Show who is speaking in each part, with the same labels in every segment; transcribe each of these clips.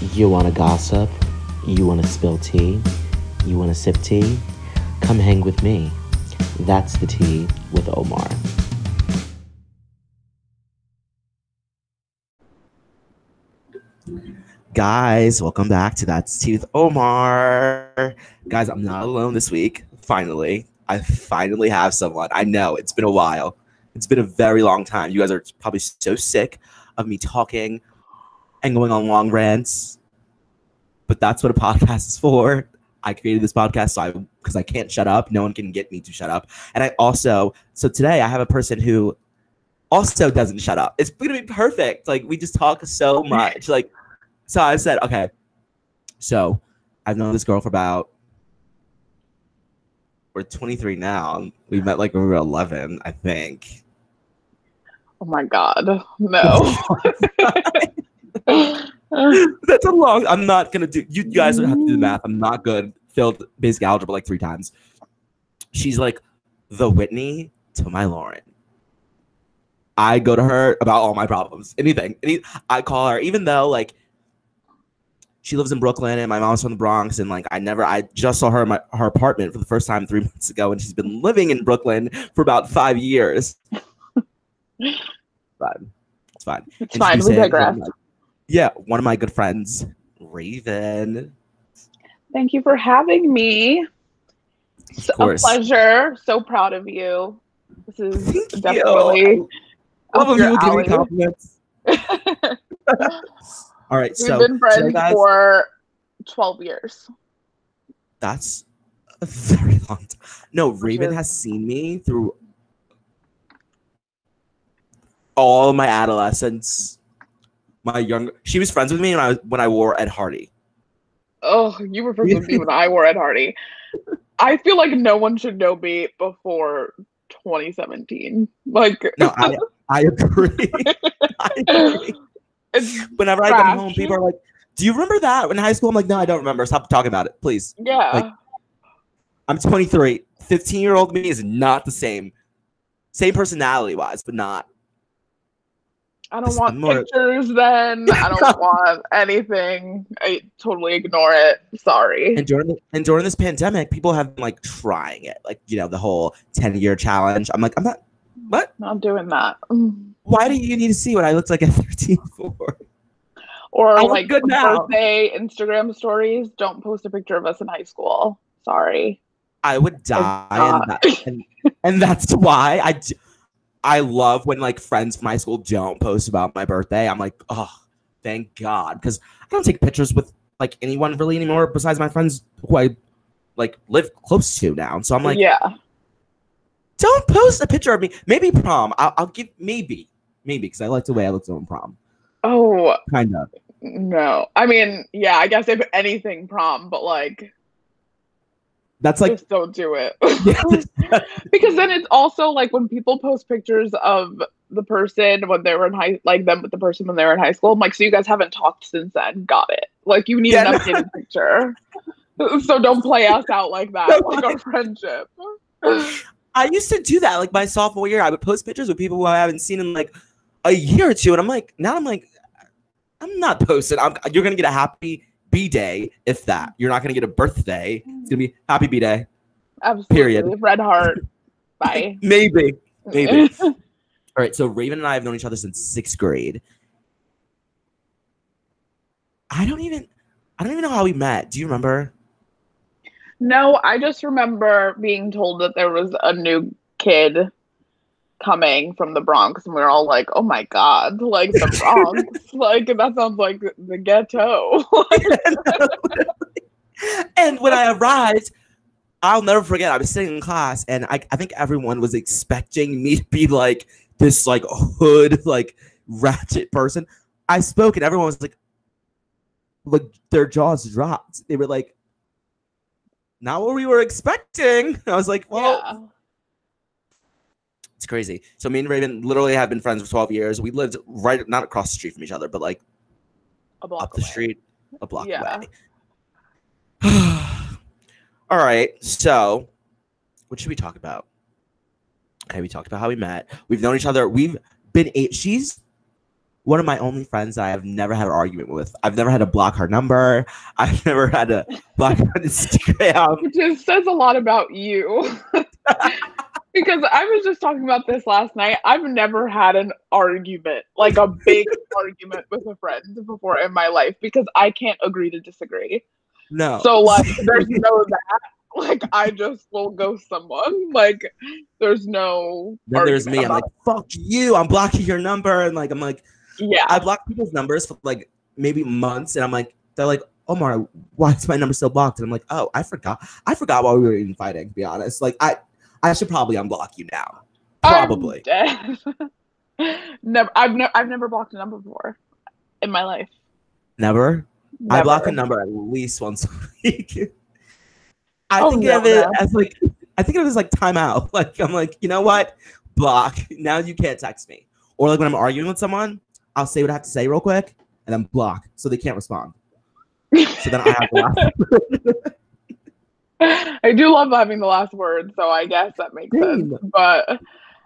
Speaker 1: You want to gossip? You want to spill tea? You want to sip tea? Come hang with me. That's the tea with Omar. Guys, welcome back to That's Tea with Omar. Guys, I'm not alone this week. Finally, I finally have someone. I know it's been a while. It's been a very long time. You guys are probably so sick of me talking and going on long rants. But that's what a podcast is for. I created this podcast so I because I can't shut up. No one can get me to shut up. And I also so today I have a person who also doesn't shut up. It's gonna be perfect. Like we just talk so much. Like so I said, okay. So I've known this girl for about we're 23 now. We met like when we were 11, I think.
Speaker 2: Oh my god, no.
Speaker 1: That's a long. I'm not gonna do. You guys don't have to do the math. I'm not good. Failed basic algebra like three times. She's like the Whitney to my Lauren. I go to her about all my problems. Anything. Any, I call her, even though like she lives in Brooklyn and my mom's from the Bronx and like I never I just saw her in my her apartment for the first time three months ago and she's been living in Brooklyn for about five years. fine. It's fine.
Speaker 2: It's fine. We digress.
Speaker 1: Yeah, one of my good friends, Raven.
Speaker 2: Thank you for having me. It's a pleasure. So proud of you. This is Thank definitely.
Speaker 1: You. Love of you giving compliments. All right,
Speaker 2: We've
Speaker 1: so
Speaker 2: been friends
Speaker 1: so
Speaker 2: for twelve years.
Speaker 1: That's a very long time. No, Raven has seen me through all my adolescence. My young, she was friends with me when I was when I wore Ed Hardy.
Speaker 2: Oh, you were friends with me when I wore Ed Hardy. I feel like no one should know me before 2017. Like
Speaker 1: No, I I agree. I agree. Whenever I come home, people are like, "Do you remember that in high school?" I'm like, "No, I don't remember. Stop talking about it, please."
Speaker 2: yeah.
Speaker 1: Like, I'm 23. 15 year old me is not the same. Same personality wise, but not.
Speaker 2: I don't want
Speaker 1: more-
Speaker 2: pictures then. I don't want anything. I totally ignore it. Sorry.
Speaker 1: And during the, and during this pandemic, people have been like trying it, like you know the whole 10 year challenge. I'm like, I'm not. What?
Speaker 2: Not doing that.
Speaker 1: Why do you need to see what I looked like at 13 for?
Speaker 2: Or
Speaker 1: I
Speaker 2: like
Speaker 1: good now.
Speaker 2: birthday Instagram stories. Don't post a picture of us in high school. Sorry.
Speaker 1: I would die, and, that, and, and that's why I. d- I love when like friends from high school don't post about my birthday. I'm like, oh, thank God, because I don't take pictures with like anyone really anymore besides my friends who I like live close to now. So I'm like,
Speaker 2: yeah.
Speaker 1: don't post a picture of me. Maybe prom. I'll, I'll give maybe, maybe because I like the way I looked on prom.
Speaker 2: Oh
Speaker 1: Kind of.
Speaker 2: no. I mean, yeah. I guess if anything, prom, but like,
Speaker 1: That's like
Speaker 2: just don't do it.
Speaker 1: yeah,
Speaker 2: because then it's also like when people post pictures of the person when they were in high like them with the person when they were in high school i'm like so you guys haven't talked since then got it like you need
Speaker 1: Yeah,
Speaker 2: an
Speaker 1: no.
Speaker 2: updated picture so don't play us out like that
Speaker 1: No,
Speaker 2: like our friendship
Speaker 1: I used to do that. Like my sophomore year, I would post pictures with people who I haven't seen in like a year or two, and I'm like, now I'm like, I'm not posting. I'm, you're gonna get a happy B day, if that. You're not gonna get a birthday. It's gonna be happy B day,
Speaker 2: absolutely
Speaker 1: Period.
Speaker 2: red heart bye
Speaker 1: maybe. Maybe. All right. So Raven and I have known each other since sixth grade. I don't even, I don't even know how we met. Do you remember?
Speaker 2: no i just remember being told that there was a new kid coming from the bronx and we were all like oh my god like the bronx like that sounds like the ghetto
Speaker 1: and when I arrived, I'll never forget. I was sitting in class, and I, I think everyone was expecting me to be like this, like hood, like ratchet person. I spoke, and everyone was like, like their jaws dropped. They were like, "Not what we were expecting." I was like, "Well,
Speaker 2: yeah
Speaker 1: it's crazy." So me and Raven literally have been friends for twelve years. We lived right, not across the street from each other, but like
Speaker 2: a block
Speaker 1: up the
Speaker 2: away.
Speaker 1: street, a block
Speaker 2: Yeah.
Speaker 1: away. All right, so what should we talk about? Okay, we talked about how we met. We've known each other. We've been eight. She's one of my only friends that I have never had an argument with. I've never had to block her number. I've never had to block her on Instagram.
Speaker 2: Which just says a lot about you. because I was just talking about this last night. I've never had an argument, like a big argument with a friend before in my life because I can't agree to disagree.
Speaker 1: No.
Speaker 2: So like there's no that. Like I just will ghost someone. Like there's no
Speaker 1: then there's me. I'm like,
Speaker 2: about
Speaker 1: fuck you. I'm blocking your number. And like, I'm like,
Speaker 2: yeah.
Speaker 1: I block people's numbers for like maybe months. And I'm like, they're like, Omar, why is my number still blocked? And I'm like, oh, I forgot. I forgot why we were even fighting, to be honest. Like, I, I should probably unblock you now. Probably.
Speaker 2: never I've never I've never blocked a number before in my life.
Speaker 1: Never. I block a number at least once a week. I
Speaker 2: Oh,
Speaker 1: think
Speaker 2: no,
Speaker 1: of it
Speaker 2: no.
Speaker 1: as like I think of it as like timeout. Like I'm like, you know what? Block. Now you can't text me. Or like when I'm arguing with someone, I'll say what I have to say real quick and then block so they can't respond. So then I have to laugh.
Speaker 2: I do love having the last word, so I guess that makes sense. But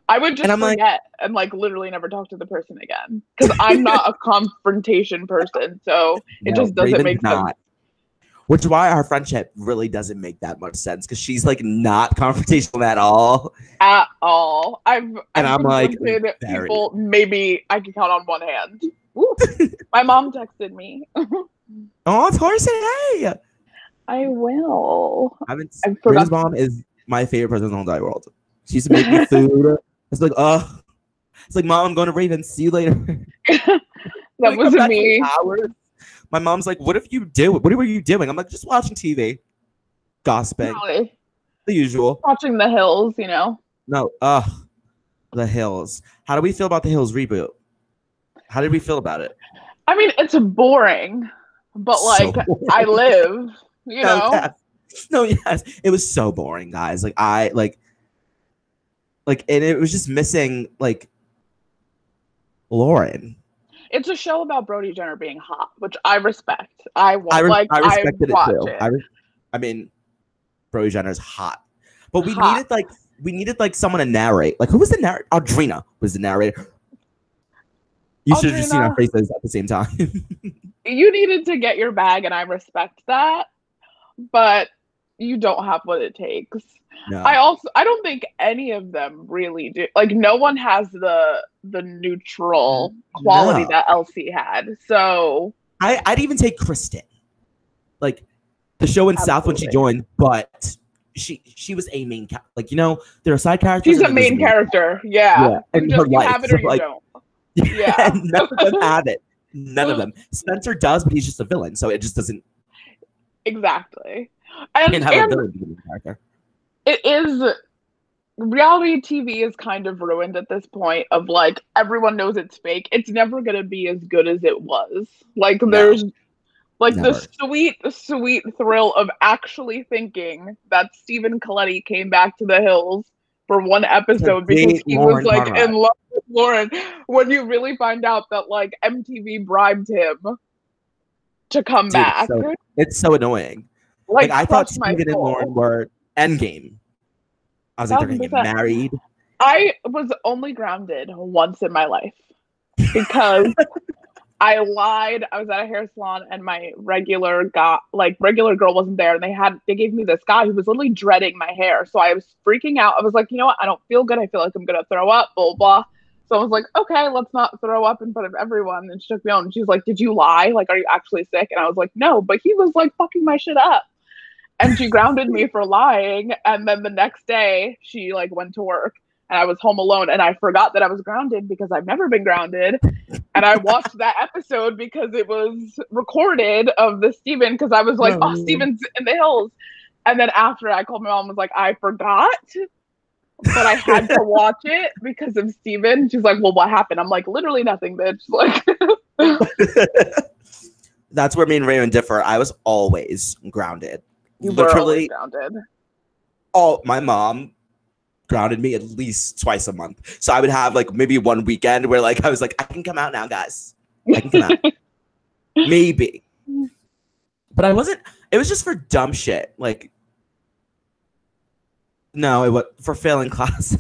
Speaker 2: I would just
Speaker 1: And I'm like-
Speaker 2: forget and like literally never talk to the person again because I'm not a confrontation person. So it
Speaker 1: No,
Speaker 2: just doesn't
Speaker 1: Raven's
Speaker 2: make sense.
Speaker 1: Which is why our friendship really doesn't make that much sense because she's like not confrontational at all.
Speaker 2: at all. I've
Speaker 1: And
Speaker 2: I've
Speaker 1: I'm, like, very-
Speaker 2: people maybe I can count on one hand. My mom texted me.
Speaker 1: Oh, Tori said hey.
Speaker 2: I will.
Speaker 1: I haven't.
Speaker 2: Forgot-
Speaker 1: mom is my favorite person in the whole entire world. She used to make me food. It's like, oh, it's like, mom, I'm going to Raven. See you later.
Speaker 2: That
Speaker 1: Like,
Speaker 2: was
Speaker 1: come back in
Speaker 2: me.
Speaker 1: Hours. My mom's like, what if you do? What were you doing? I'm like, just watching TV, gossiping,
Speaker 2: Really.
Speaker 1: the usual.
Speaker 2: Watching the hills, you know.
Speaker 1: No, ugh, the Hills. How do we feel about the Hills reboot? How did we feel about it?
Speaker 2: I mean, it's boring, but like
Speaker 1: So
Speaker 2: I live, you
Speaker 1: No,
Speaker 2: know.
Speaker 1: yes. No, yes. It was so boring, guys. Like I like like and it was just missing like Lauren.
Speaker 2: It's a show about Brody Jenner being hot, which I respect. I
Speaker 1: I, re-
Speaker 2: like
Speaker 1: I respected
Speaker 2: watch
Speaker 1: it too.
Speaker 2: it.
Speaker 1: I, re- I mean, Brody Jenner's hot, but we
Speaker 2: Hot.
Speaker 1: needed like we needed like someone to narrate. Like who was the narrator? Audrina was the narrator. You should have just seen our faces at the same time.
Speaker 2: you needed to get your bag, and I respect that, but you don't have what it takes.
Speaker 1: no.
Speaker 2: I also I don't think any of them really do. Like no one has the the neutral quality
Speaker 1: No.
Speaker 2: that LC had. So
Speaker 1: I, I'd even take Kristin, like the show in South when she joined, but she she was a main ca- like you know there are side characters.
Speaker 2: she's a main character. Yeah.
Speaker 1: Yeah,
Speaker 2: Just
Speaker 1: her life,
Speaker 2: have it
Speaker 1: so,
Speaker 2: or you
Speaker 1: like-
Speaker 2: don't.
Speaker 1: Yeah,
Speaker 2: Yeah.
Speaker 1: none of them have it. None of them. Spencer does, but he's just a villain, so it just doesn't.
Speaker 2: Exactly.
Speaker 1: You
Speaker 2: And,
Speaker 1: have
Speaker 2: and
Speaker 1: villain be the main character.
Speaker 2: it is reality TV is kind of ruined at this point of like everyone knows it's fake. It's never gonna be as good as it was. Like
Speaker 1: No.
Speaker 2: there's like
Speaker 1: Never.
Speaker 2: the sweet, sweet thrill of actually thinking that Stephen Colletti came back to the hills for one episode because he
Speaker 1: Lauren
Speaker 2: was like
Speaker 1: Conrad.
Speaker 2: in love with Lauren. When you really find out that like MTV bribed him to come
Speaker 1: Dude,
Speaker 2: back.
Speaker 1: so- It's so annoying.
Speaker 2: like,
Speaker 1: Like, I thought Stephen and. Lauren were endgame. I was like, they're gonna get married.
Speaker 2: I was only grounded once in my life because I lied. I was at a hair salon and my regular got like regular girl wasn't there, and they had they gave me this guy who was literally dreading my hair. So I was freaking out. I was like, you know what? I don't feel good. I feel like I'm gonna throw up. Blah blah. So I was like, okay, let's not throw up in front of everyone. And she took me on. And she's like, did you lie? Like, are you actually sick? And I was like, no. But he was like fucking my shit up. And she grounded me for lying. And then the next day, she like went to work and I was home alone and I forgot that I was grounded because I've never been grounded. And I watched that episode because it was recorded of the Stephen because I was like,
Speaker 1: Oh,
Speaker 2: oh. Stephen's in the hills. And then after I called my mom and was like, I forgot. But I had to watch it because of Stephen. She's like, Well, what happened? I'm like, literally nothing, bitch. Like
Speaker 1: That's where me and Raven differ. I was always grounded.
Speaker 2: you were always
Speaker 1: Literally,
Speaker 2: grounded.
Speaker 1: all my mom grounded me at least twice a month. So I would have like maybe one weekend where like I was like, I can come out now, guys. I can come out. maybe. Mm. But I wasn't. It was just for dumb shit. Like, no, it was for failing classes.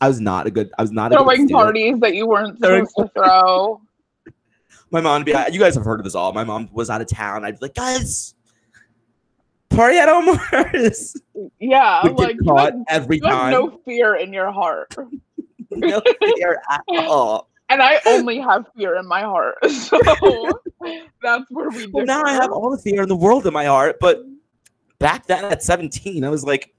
Speaker 1: I was not a good. I was not a good
Speaker 2: Throwing parties that you weren't supposed to throw.
Speaker 1: my mom would be. You guys have heard of this all. My mom was out of town. I'd be like, guys, party at Omar's.
Speaker 2: Yeah,
Speaker 1: get
Speaker 2: like you
Speaker 1: caught
Speaker 2: have,
Speaker 1: every
Speaker 2: you have
Speaker 1: time.
Speaker 2: no fear in your heart.
Speaker 1: no fear at all.
Speaker 2: And I only have fear in my heart. So that's where we
Speaker 1: Well, now I have all the fear in the world in my heart. But back then at 17, I was like,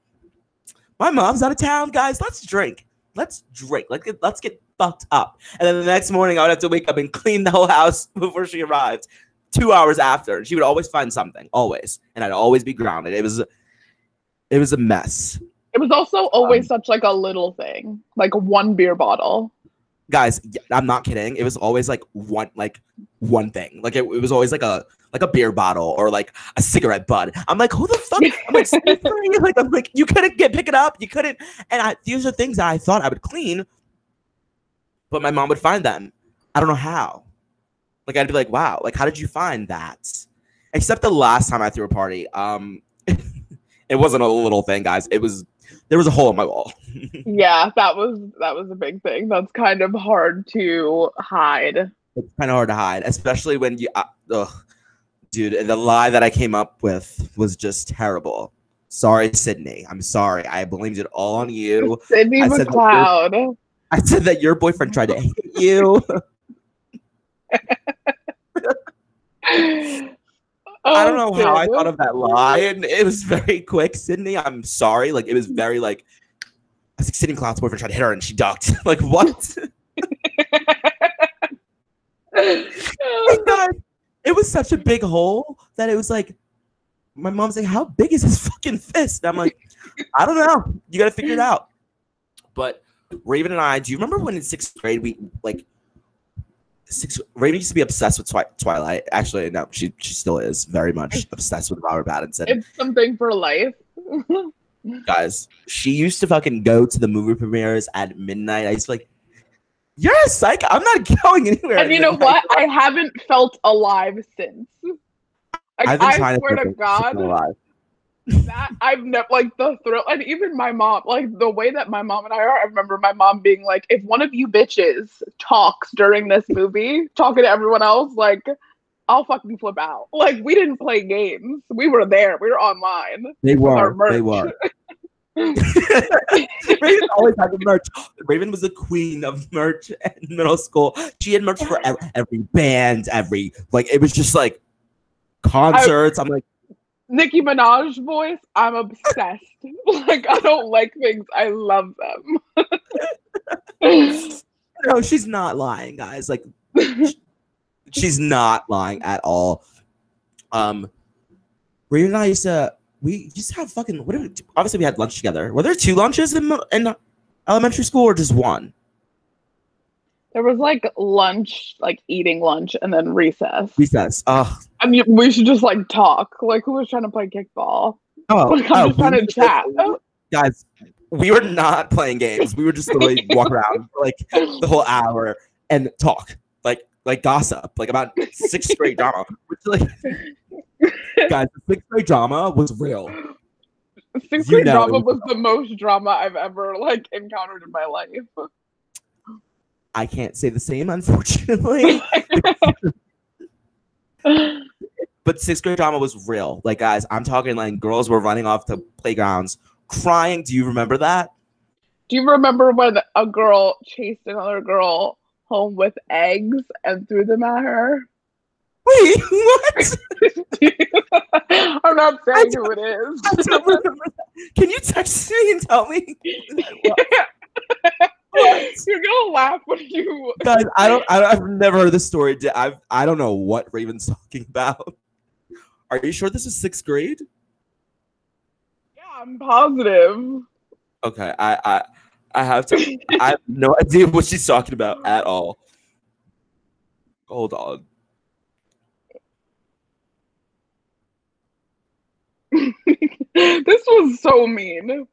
Speaker 1: my mom's out of town, guys. Let's drink. Let's drink. Let's get, let's get fucked up. And then the next morning, I would have to wake up and clean the whole house before she arrived. Two hours after, she would always find something, always, and I'd always be grounded. It was, it was a mess,
Speaker 2: It was also always um, such like a little thing, like one beer bottle.
Speaker 1: Guys. I'm not kidding. It was always like one, like one thing. Like it, it was always like a like a beer bottle or like a cigarette butt. I'm like, who the fuck? I'm like, like I'm like, you couldn't get pick it up. You couldn't. And I these are things that I thought I would clean, but my mom would find them. I don't know how. Like I'd be like, wow, like how did you find that? Except the last time I threw a party, um, it wasn't a little thing, guys. It was there was a hole in my wall.
Speaker 2: yeah, that was that was a big thing. That's kind of hard to hide.
Speaker 1: it's kind of hard to hide, especially when you, uh, ugh, dude. And the lie that I came up with was just terrible. Sorry, Sydney. I'm sorry. I blamed it all on you.
Speaker 2: Sydney
Speaker 1: I
Speaker 2: McLeod.
Speaker 1: I said that your boyfriend tried to hit you. I don't oh, know how I thought of that lie, and it was very quick, Sydney. I'm sorry. Like it was very like. I was like, Sydney McLeod's boyfriend tried to hit her, and she ducked. like what? And it was such a big hole that it was like, my mom's like, "How big is his fucking fist?" And I'm like, "I don't know. You got to figure it out." But Raven and I, do you remember when in sixth grade we like? Six, Raven used to be obsessed with Twi- Twilight. Actually, no, she she still is very much obsessed with Robert Pattinson.
Speaker 2: it's something for life.
Speaker 1: Guys, she used to fucking go to the movie premieres at midnight. I used to like, "You're a psycho. I'm not going anywhere."
Speaker 2: and you know
Speaker 1: midnight."
Speaker 2: what? I haven't felt alive since. Like,
Speaker 1: I've been
Speaker 2: I
Speaker 1: trying
Speaker 2: swear
Speaker 1: to
Speaker 2: to God,
Speaker 1: alive.
Speaker 2: That I've never like the thrill, and even my mom, like the way that my mom and I are. I remember my mom being like, "If one of you bitches talks during this movie, talking to everyone else, like." I'll fucking flip out. Like we didn't play games. We were there. We were online.
Speaker 1: They were. They were. Raven always had the merch. Raven was the queen of merch in middle school. She had merch for ev- every band, every like. It was just like concerts. I'm like,
Speaker 2: Nicki Minaj voice, I'm obsessed. like I don't like things. I love them.
Speaker 1: no, she's not lying, guys. Like, she's not lying at all. Um, Raven and I used to. We used to have fucking. What? Did we, obviously, we had lunch together. Were there two lunches in in elementary school or just one?
Speaker 2: There was like lunch, like eating lunch, and then recess.
Speaker 1: Recess. Oh,
Speaker 2: I mean, we should just like talk. Like who was trying to play kickball?
Speaker 1: oh,
Speaker 2: Like I'm
Speaker 1: oh,
Speaker 2: just trying to chat.
Speaker 1: guys, we were not playing games. We were just literally walk around for like the whole hour and talk, like like gossip, like about sixth grade drama. Which, like, guys, the sixth grade drama was real.
Speaker 2: Sixth
Speaker 1: You
Speaker 2: grade
Speaker 1: know
Speaker 2: drama was the most drama I've ever like encountered in my life.
Speaker 1: I can't say the same, unfortunately. but sixth grade drama was real. Like, guys, I'm talking like girls were running off to playgrounds crying. Do you remember that?
Speaker 2: Do you remember when a girl chased another girl home with eggs and threw them at her?
Speaker 1: Wait, what?
Speaker 2: I'm not saying who it is.
Speaker 1: I don't remember that. Can you text me and tell me?
Speaker 2: You're gonna laugh when you.
Speaker 1: Guys, I don't, I, I've never heard this story. I've, I don't know what Raven's talking about. Are you sure this is sixth grade?
Speaker 2: Yeah, I'm positive.
Speaker 1: Okay, I, I, I have to. I have no idea what she's talking about at all. Hold on.
Speaker 2: this was so mean.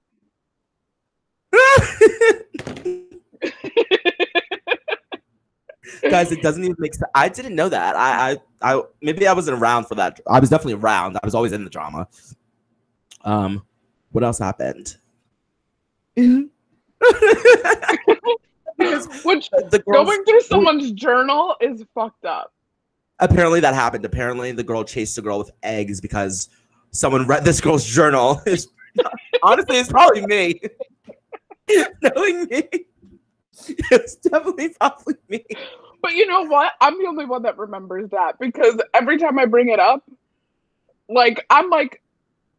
Speaker 1: Guys, it doesn't even make sense. I didn't know that. I, I, I, maybe I wasn't around for that. I was definitely around. I was always in the drama. Um, what else happened?
Speaker 2: Which
Speaker 1: the
Speaker 2: going through someone's journal is fucked up.
Speaker 1: apparently that happened. Apparently the girl chased a girl with eggs because someone read this girl's journal. Honestly, it's probably me. Knowing me, it's definitely probably me.
Speaker 2: But you know what? I'm the only one that remembers that because every time I bring it up, like I'm like,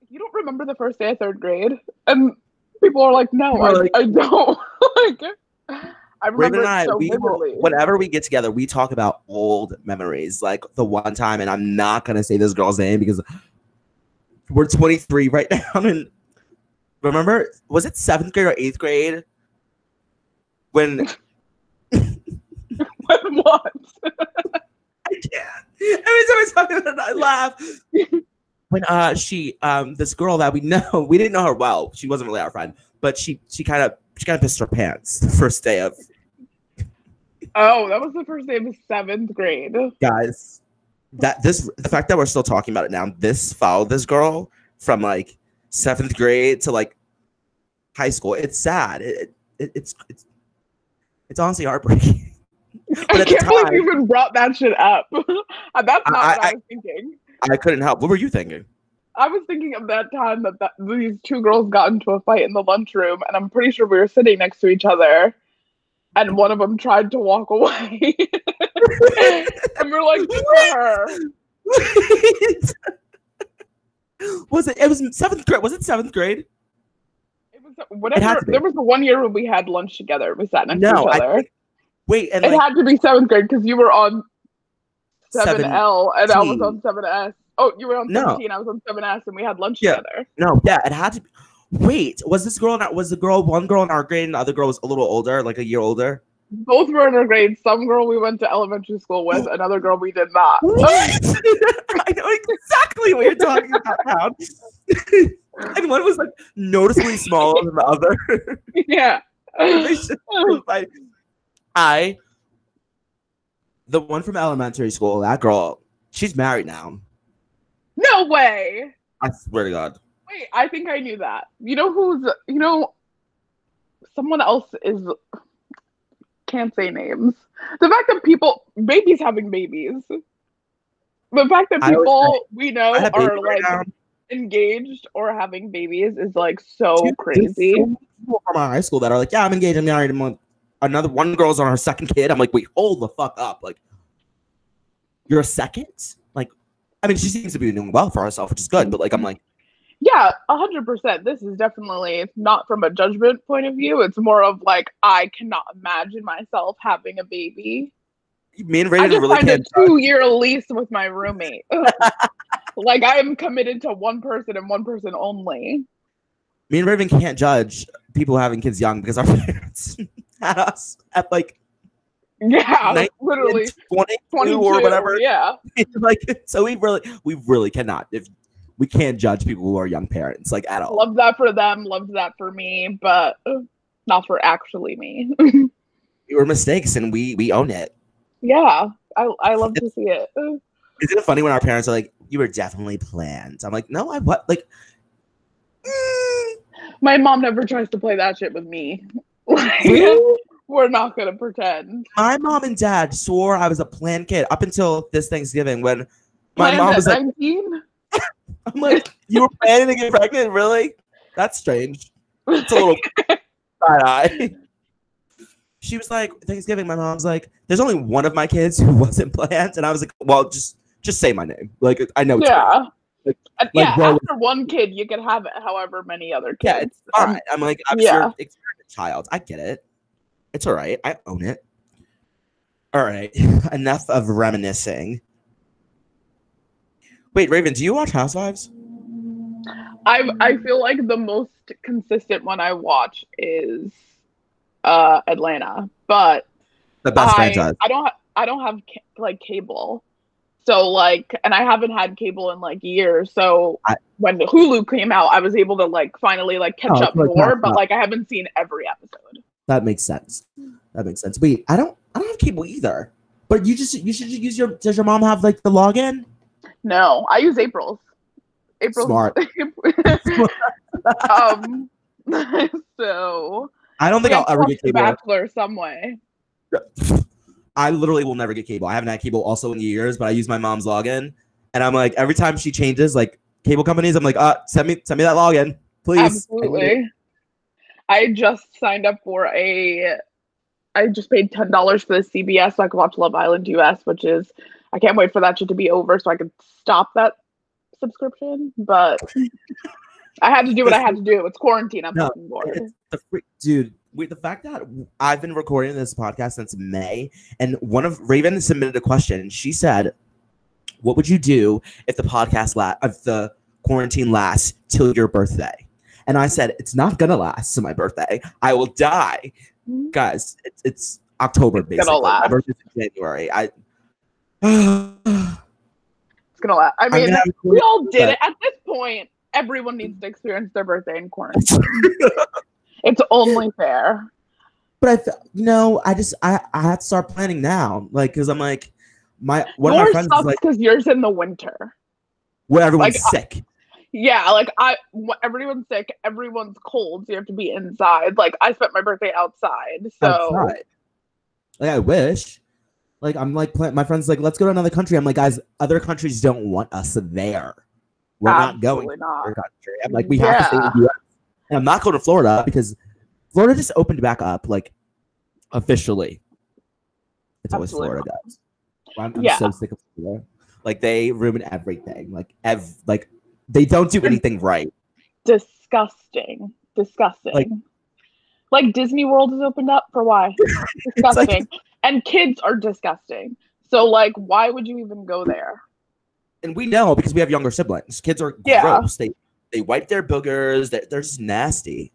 Speaker 2: you don't remember the first day of third grade, and people are like, no, I, like, I don't. like, I remember
Speaker 1: I,
Speaker 2: so
Speaker 1: we
Speaker 2: vividly.
Speaker 1: whenever we get together, we talk about old memories. Like the one time, and I'm not gonna say this girl's name because we're 23 right now. And remember, was it seventh grade or eighth grade when
Speaker 2: When what?
Speaker 1: I can't. Every time I talk about it, I laugh. when uh she um this girl that we know, we didn't know her well. She wasn't really our friend, but she she kind of she kind of pissed her pants the first day of
Speaker 2: Oh, that was the first day of seventh grade.
Speaker 1: guys. That this the fact that we're still talking about it now. This followed this girl from like seventh grade to like high school. It's sad. It, it it's it's it's honestly heartbreaking. But
Speaker 2: I can't believe
Speaker 1: time-
Speaker 2: you even brought that shit up. That's not
Speaker 1: I-
Speaker 2: what I,
Speaker 1: I-
Speaker 2: was thinking.
Speaker 1: I couldn't help. What were you thinking?
Speaker 2: I was thinking of that time that, that these two girls got into a fight in the lunchroom, and I'm pretty sure we were sitting next to each other, and one of them tried to walk away, and we're like, "For her."
Speaker 1: was it? It was seventh grade. Was it seventh grade?
Speaker 2: Whatever.
Speaker 1: to
Speaker 2: there was the one year when we had lunch together. We sat next to
Speaker 1: No,
Speaker 2: each
Speaker 1: I
Speaker 2: other.
Speaker 1: think- wait, and
Speaker 2: it
Speaker 1: like
Speaker 2: had to be seventh grade because you were on seven L and I was on seven S. Oh, you were on
Speaker 1: No.
Speaker 2: seventeen. I was on seven S, and we had lunch
Speaker 1: Yeah.
Speaker 2: together.
Speaker 1: no, yeah, it had to. be. Wait, was this girl? Not was the girl one girl in our grade, and the other girl was a little older, like a year older?
Speaker 2: Both were in our grade. Some girl we went to elementary school with, another girl we did not.
Speaker 1: What? I know exactly what you're talking about now. and one was like noticeably smaller than the other.
Speaker 2: yeah.
Speaker 1: Like, I, the one from elementary school, that girl, she's married now.
Speaker 2: no way.
Speaker 1: I swear to God.
Speaker 2: Wait, I think I knew that. You know who's you know someone else is can't say names. The fact that people babies having babies. The fact that
Speaker 1: I
Speaker 2: people we know are
Speaker 1: right
Speaker 2: like. Engaged or having babies is like so
Speaker 1: Dude,
Speaker 2: crazy.
Speaker 1: so people from our high school that are like, yeah, I'm engaged, I'm married, I'm on another one girl's on her second kid. I'm like, wait, hold the fuck up. Like, you're a second? Like, I mean, she seems to be doing well for herself, which is good, but like, I'm like,
Speaker 2: Yeah, a hundred percent. This is definitely not from a judgment point of view. It's more of like I cannot imagine myself having a baby.
Speaker 1: me and
Speaker 2: I
Speaker 1: Raven
Speaker 2: just
Speaker 1: really
Speaker 2: signed a two-year lease with my roommate. like I am committed to one person and one person only.
Speaker 1: Me and Raven can't judge people having kids young because our parents had us at like
Speaker 2: Yeah, literally
Speaker 1: 20
Speaker 2: 22
Speaker 1: or whatever.
Speaker 2: Yeah,
Speaker 1: like, so we really, we really cannot. If we can't judge people who are young parents, like at all.
Speaker 2: love that for them. Love that for me, but not for actually me.
Speaker 1: We were mistakes, and we we own it.
Speaker 2: yeah, I I love to see it.
Speaker 1: Isn't it funny when our parents are like, "You were definitely planned"? I'm like, "No, I what?" Like, mm,
Speaker 2: My mom never tries to play that shit with me. Like, we're not gonna pretend.
Speaker 1: my mom and dad swore I was a planned kid up until this Thanksgiving when my
Speaker 2: Planned
Speaker 1: mom was like,
Speaker 2: 19?
Speaker 1: "I'm like, you were planning to get pregnant, really? That's strange. It's a little side eye." She was like, Thanksgiving. My mom's like, "There's only one of my kids who wasn't planned," and I was like, "Well, just just say my name. Like, I know." It's
Speaker 2: yeah.
Speaker 1: Like- like,
Speaker 2: yeah,
Speaker 1: bro-
Speaker 2: after one kid, you can have however many other kids.
Speaker 1: Yeah, it's
Speaker 2: Um,
Speaker 1: fine. I'm like, I'm
Speaker 2: yeah.
Speaker 1: sure experiment child. I get it. It's all right. I own it. All right. Enough of reminiscing. Wait, Raven, do you watch Housewives?
Speaker 2: I I feel like the most consistent one I watch is uh Atlanta, but
Speaker 1: The best
Speaker 2: I,
Speaker 1: franchise.
Speaker 2: I don't ha- I don't have ca- like cable. So like and I haven't had cable in like years. So
Speaker 1: I-
Speaker 2: when Hulu came out, I was able to like finally like catch
Speaker 1: Oh,
Speaker 2: up more,
Speaker 1: catch
Speaker 2: but
Speaker 1: up.
Speaker 2: like I haven't seen every episode.
Speaker 1: That makes sense. That makes sense. Wait, I don't I don't have cable either. But you just you should just use your does your mom have like the login?
Speaker 2: No, I use April's. April's
Speaker 1: Smart.
Speaker 2: um so
Speaker 1: I don't think I'll ever get cable.
Speaker 2: Bachelor some way.
Speaker 1: I literally will never get cable. I haven't had cable also in years, but I use my mom's login, and I'm like every time she changes like cable companies, I'm like, uh, send me send me that login, please.
Speaker 2: Absolutely. I just signed up for a. I just paid ten dollars for the CBS so I could watch Love Island US, which is I can't wait for that shit to be over so I can stop that subscription. But I had to do what I had to do. It's quarantine. I'm
Speaker 1: No,
Speaker 2: fucking bored.
Speaker 1: It's the free, dude. With the fact that I've been recording this podcast since May, and one of Raven submitted a question, and she said, "What would you do if the podcast la- if the quarantine lasts till your birthday?" And I said, "It's not gonna last to my birthday. I will die,
Speaker 2: Mhm.
Speaker 1: guys. It's it's October
Speaker 2: gonna
Speaker 1: basically. My
Speaker 2: last.
Speaker 1: birthday's in January. I."
Speaker 2: It's gonna last. I
Speaker 1: I'm
Speaker 2: mean,
Speaker 1: gonna have a
Speaker 2: we all did
Speaker 1: but-
Speaker 2: it. At this point, everyone needs to experience their birthday in quarantine. it's only fair.
Speaker 1: But I, th- you know, I just I I have to start planning now, like, cause I'm like, my one of my
Speaker 2: Yours
Speaker 1: friends is
Speaker 2: sucks
Speaker 1: like,
Speaker 2: because yours in the winter.
Speaker 1: where everyone's
Speaker 2: like, I-
Speaker 1: sick.
Speaker 2: Yeah, like I, everyone's sick, everyone's cold, so you have to be inside. Like I spent my birthday outside, so
Speaker 1: outside. Like I wish. Like I'm like my friends like let's go to another country. I'm like guys, other countries don't want us there. We're not going
Speaker 2: absolutely
Speaker 1: to
Speaker 2: not.
Speaker 1: country. I'm like we have to stay in the U.S. And I'm not going to Florida because Florida just opened back up like officially. It's always
Speaker 2: Absolutely
Speaker 1: Florida does. I'm, I'm
Speaker 2: Yeah.
Speaker 1: so sick of Florida. Like they ruin everything. Like ev like they don't do anything right.
Speaker 2: Disgusting, disgusting.
Speaker 1: Like-
Speaker 2: Like, Disney World has opened up for why?
Speaker 1: like-
Speaker 2: Disgusting, and kids are disgusting. So like, why would you even go there?
Speaker 1: and we know because we have younger siblings. Kids are
Speaker 2: Yeah.
Speaker 1: gross. They they wipe their boogers. They're, they're just nasty.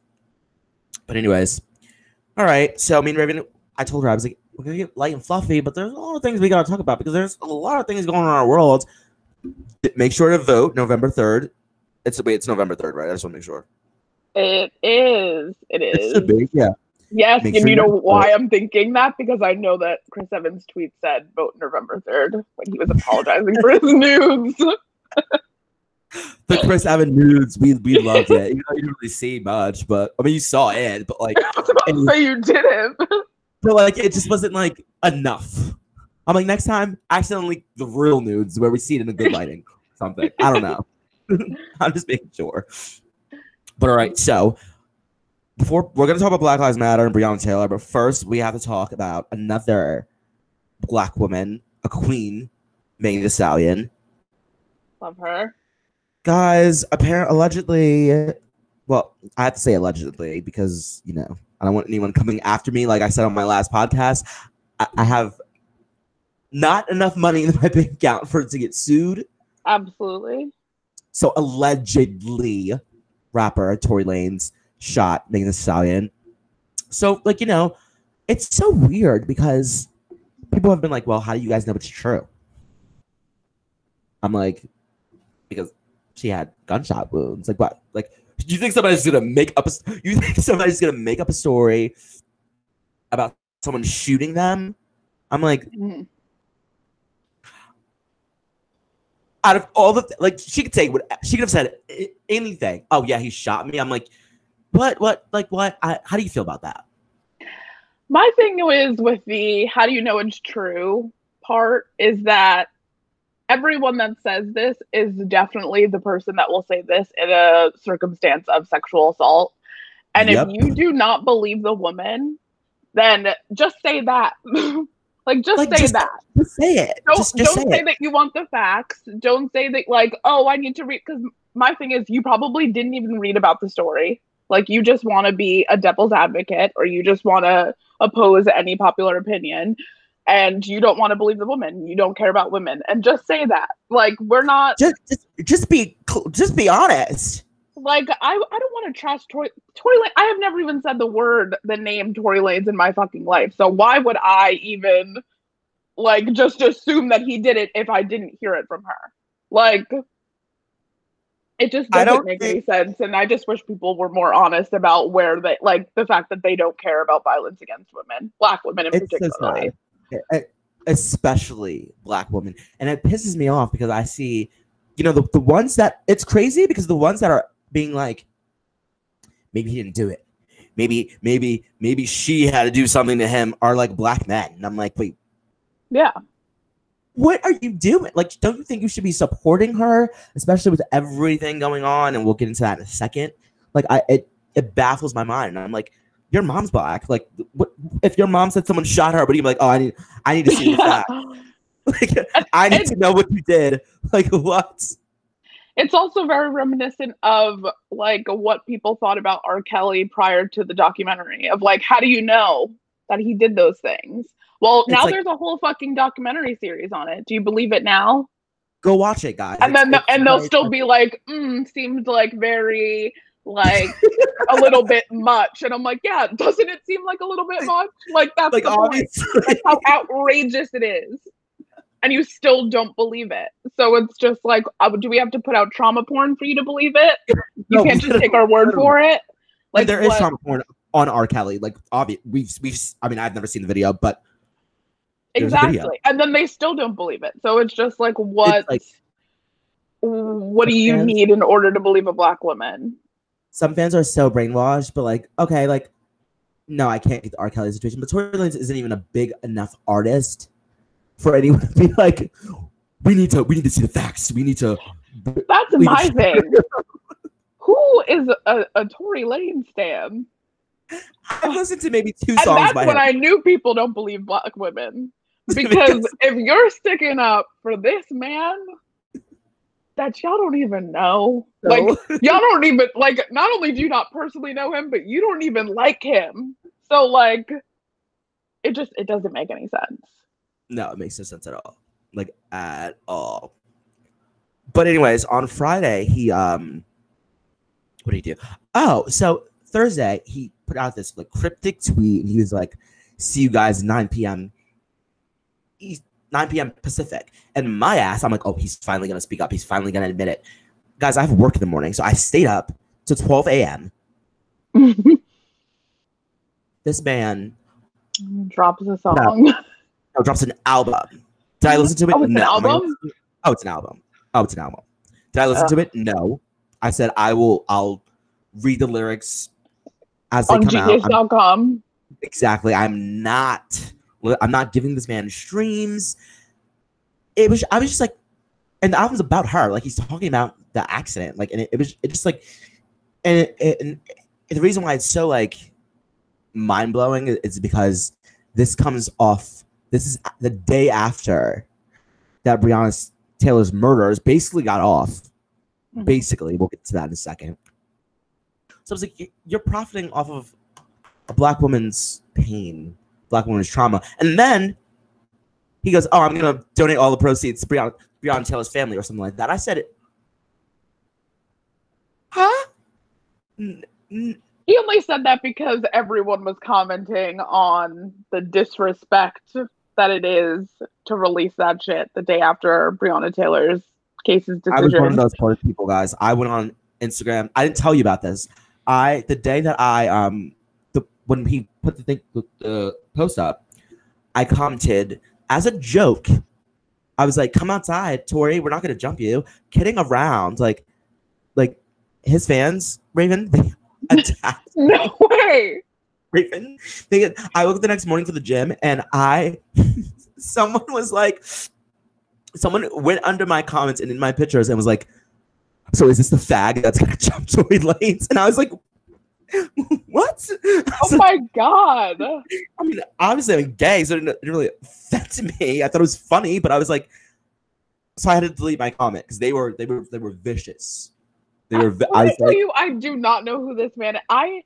Speaker 1: But anyways, all right. So me and Raven, I told her I was like, we're gonna get light and fluffy, but there's a lot of things we gotta talk about because there's a lot of things going on in our world. Make sure to vote November third. It's wait, it's November third, right? I just want to make sure.
Speaker 2: It is. It
Speaker 1: It
Speaker 2: is.
Speaker 1: be, yeah.
Speaker 2: Yes,
Speaker 1: Make
Speaker 2: and
Speaker 1: sure
Speaker 2: you know
Speaker 1: vote.
Speaker 2: why I'm thinking that because I know that Chris Evans' tweet said vote November third when he was apologizing for his nudes.
Speaker 1: The Chris Evan nudes, we we loved it. You know, you didn't really see much, but I mean you saw it, but like
Speaker 2: I was about to say you didn't.
Speaker 1: but like it just wasn't like enough. I'm like next time, accidentally the real nudes where we see it in a good lighting, something. I don't know. I'm just making sure. But all right, so before we're gonna talk about Black Lives Matter and Breonna Taylor, but first we have to talk about another black woman, a queen, Megan Thee Stallion.
Speaker 2: Love her.
Speaker 1: Guys, apparent allegedly, well, I have to say allegedly because you know I don't want anyone coming after me. Like I said on my last podcast, I, I have not enough money in my bank account for it to get sued.
Speaker 2: Absolutely.
Speaker 1: So allegedly, rapper Tory Lanez shot Megan Thee Stallion. So like you know, it's so weird because people have been like, "Well, how do you guys know it's true?" I'm like, because she had gunshot wounds. Like what? Like do you think somebody's gonna make up? A, you think somebody's gonna make up a story about someone shooting them? I'm like,
Speaker 2: Mhm.
Speaker 1: out of all the like she could take what she could have said anything. Oh yeah, he shot me. I'm like, what? What? Like what? I, how do you feel about that?
Speaker 2: My thing is with the how do you know it's true part is that everyone that says this is definitely the person that will say this in a circumstance of sexual assault. And
Speaker 1: Yep.
Speaker 2: if you do not believe the woman, then just say that. like just
Speaker 1: Like,
Speaker 2: say
Speaker 1: just-
Speaker 2: that.
Speaker 1: Just say it.
Speaker 2: Don't,
Speaker 1: just just
Speaker 2: don't
Speaker 1: say
Speaker 2: say
Speaker 1: it.
Speaker 2: that you want the facts. Don't say that like, oh, I need to read because my thing is you probably didn't even read about the story. Like you just want to be a devil's advocate or you just want to oppose any popular opinion and you don't want to believe the woman. You don't care about women. And just say that. Like we're not
Speaker 1: Just, just just be just be honest.
Speaker 2: like I I don't want to trash Tory Tory Lane. I have never even said the word the name Tory Lanez in my fucking life. So why would I even like just assume that he did it if I didn't hear it from her? Like it just doesn't
Speaker 1: don't
Speaker 2: make
Speaker 1: think-
Speaker 2: any sense. And I just wish people were more honest about where they like the fact that they don't care about violence against women, black women in
Speaker 1: It's
Speaker 2: particular.
Speaker 1: Especially black women and it pisses me off because i see you know the, the ones that it's crazy because the ones that are being like maybe he didn't do it maybe maybe maybe she had to do something to him are like black men and i'm like wait
Speaker 2: Yeah.
Speaker 1: What are you doing? Like, don't you think you should be supporting her, especially with everything going on? And we'll get into that in a second. Like, I it it baffles my mind. And I'm like, your mom's black. Like, what if your mom said someone shot her? But you'd be like, oh, I need I need to see the fact. Like, I need to know what you did. Like, what?
Speaker 2: It's also very reminiscent of like what people thought about R. Kelly prior to the documentary of like, how do you know that he did those things? Well,
Speaker 1: It's
Speaker 2: now
Speaker 1: like-
Speaker 2: there's a whole fucking documentary series on it. Do you believe it now?
Speaker 1: Go watch it, guys.
Speaker 2: And
Speaker 1: It's-
Speaker 2: then
Speaker 1: it's
Speaker 2: and they'll still be like, mm, seemed like very like a little bit much. And I'm like, yeah, doesn't it seem like a little bit much? Like that's
Speaker 1: like
Speaker 2: the point.
Speaker 1: obviously.
Speaker 2: That's how outrageous it is. And you still don't believe it. So it's just like, uh, do we have to put out trauma porn for you to believe it? You
Speaker 1: No,
Speaker 2: can't just take our word for it.
Speaker 1: Like there is
Speaker 2: what-
Speaker 1: trauma porn on R. Kelly. Like obvious, we've we've. I mean, I've never seen the video, but
Speaker 2: exactly. And then they still don't believe it. So it's just like, what?
Speaker 1: like-
Speaker 2: what do you need in order to believe a black woman?
Speaker 1: Some fans are so brainwashed. But like, okay, like, no, I can't get the R. Kelly situation. But Tory Lanez isn't even a big enough artist for anyone to be like, we need to, we need to see the facts. We need to.
Speaker 2: That's my thing. Who is a, a Tory Lane stan?
Speaker 1: I've listened to maybe two
Speaker 2: And
Speaker 1: songs
Speaker 2: that's
Speaker 1: by
Speaker 2: when
Speaker 1: him.
Speaker 2: I knew people don't believe black women. Because if you're sticking up for this man that y'all don't even know, like y'all don't even like not only do you not personally know him, but you don't even like him. So like it just it doesn't make any sense.
Speaker 1: No, it makes no sense at all. Like at all. But anyways, on Friday, he um what did he do? Oh, so Thursday he put out this like cryptic tweet and he was like, see you guys 9 p.m. East 9 p.m. Pacific. And my ass, I'm like, oh, he's finally gonna speak up. He's finally gonna admit it. Guys, I have work in the morning, so I stayed up to 12 a.m. This man
Speaker 2: Drops a song.
Speaker 1: oh, drops an album. Did I listen to it?
Speaker 2: Oh, it's an
Speaker 1: No. Am
Speaker 2: album?
Speaker 1: Oh, it's an album. Oh, it's an album. Did I listen to uh. it? No. I said I will. I'll read the lyrics as they
Speaker 2: on
Speaker 1: come out. I'm-
Speaker 2: genius.com.
Speaker 1: exactly. I'm not. I'm not giving this man streams. It was. I was just like, and the album's about her. Like he's talking about the accident. Like, and it, it was. It just like, and, it, it- and the reason why it's so like mind blowing is because this comes off. This is the day after that Breonna Taylor's murders basically got off.
Speaker 2: Mhm.
Speaker 1: Basically, we'll get to that in a second. So I was like, you're profiting off of a black woman's pain, black woman's trauma, and then he goes, "Oh, I'm gonna donate all the proceeds to Breonna, Breonna Taylor's family or something like that." I said, it. "Huh? N- n-
Speaker 2: He only said that because everyone was commenting on the disrespect that it is to release that shit the day after Breonna Taylor's case's decision.
Speaker 1: I was one of those part of people, guys. I went on Instagram. I didn't tell you about this. I the day that I um when he put the thing the, post up, I commented as a joke. I was like, "Come outside, Tory. We're not gonna jump you." Kidding around, like, like his fans, Raven, they attacked
Speaker 2: No way.
Speaker 1: Raven. They, I woke up the next morning for the gym, and I, someone was like, someone went under my comments and in my pictures and was like, "So is this the fag that's gonna jump Tory Lanez?" And I was like, "What?"
Speaker 2: Oh my god.
Speaker 1: I mean, obviously I'm gay, so it didn't, really offend me. I thought it was funny, but I was like, so I had to delete my comment because they were they were they were vicious. They were.
Speaker 2: When
Speaker 1: I
Speaker 2: I tell
Speaker 1: like,
Speaker 2: you, I do not know who this man. I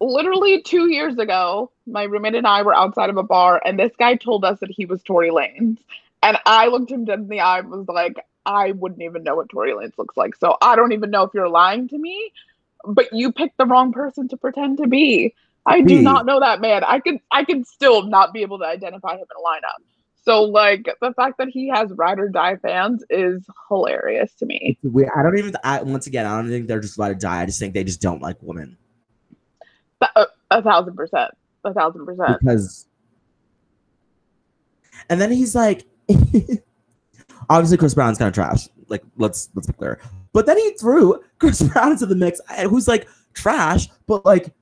Speaker 2: literally two years ago, my roommate and I were outside of a bar, and this guy told us that he was Tory Lanez, and I looked him dead in the eye and was like, I wouldn't even know what Tory Lanez looks like, so I don't even know if you're lying to me, but you picked the wrong person to pretend to be. I do not know that man. I could, I could still not be able to identify him in a lineup. So, like, the fact that he has ride or die fans is hilarious to me.
Speaker 1: weird. I don't even. I, once again, I don't think they're just about to die. I just think they just don't like women
Speaker 2: A, uh, a thousand percent. A thousand percent.
Speaker 1: because. And then he's like, obviously Chris Brown's kind of trash. Like let's let's be clear. But then he threw Chris Brown into the mix, who's like trash, but like,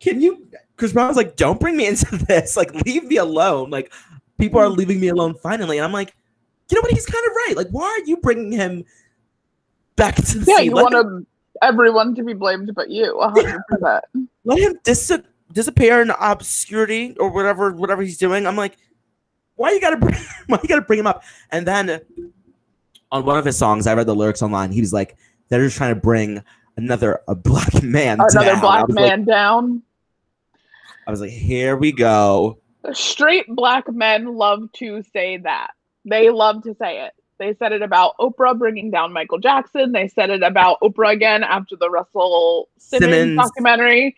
Speaker 1: can you? Chris Brown's like, don't bring me into this. Like, leave me alone. Like, People are leaving me alone finally. And I'm like, you know what? He's kind of right. Like, why are you bringing him back to the
Speaker 2: Yeah,
Speaker 1: scene?
Speaker 2: you
Speaker 1: Let
Speaker 2: want
Speaker 1: him-
Speaker 2: everyone to be blamed but you, hundred percent.
Speaker 1: let him dis- disappear in obscurity or whatever whatever he's doing. I'm like, why you gotta bring why you gotta bring him up? And then on one of his songs, I read the lyrics online. He was like, they're just trying to bring another a black man
Speaker 2: Another
Speaker 1: down. I
Speaker 2: black
Speaker 1: was like-
Speaker 2: man down.
Speaker 1: I was like, here we go.
Speaker 2: Straight black men love to say that. They love to say it. They said it about Oprah bringing down Michael Jackson. They said it about Oprah again after the Russell Simmons,
Speaker 1: Simmons.
Speaker 2: documentary.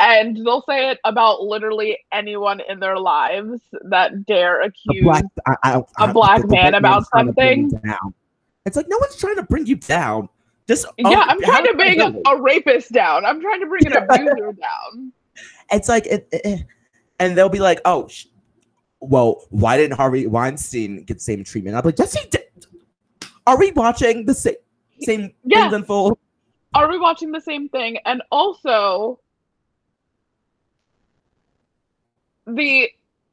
Speaker 2: And they'll say it about literally anyone in their lives that dare
Speaker 1: A
Speaker 2: accuse.
Speaker 1: black, I, I, I-
Speaker 2: black man about
Speaker 1: man's trying to bring you
Speaker 2: something.
Speaker 1: It's like no one's trying to bring you down. Just
Speaker 2: oh,
Speaker 1: yeah,
Speaker 2: I'm trying to bring
Speaker 1: accountability.
Speaker 2: a rapist down. I'm trying to bring an abuser down.
Speaker 1: It's like, it, it- it- and they'll be like, "Oh, sh- well, why didn't Harvey Weinstein get the same treatment?" I'm like, "Yes, he did." Are we watching the same same
Speaker 2: Yeah.
Speaker 1: things unfold?
Speaker 2: Are we watching the same thing? And also, the,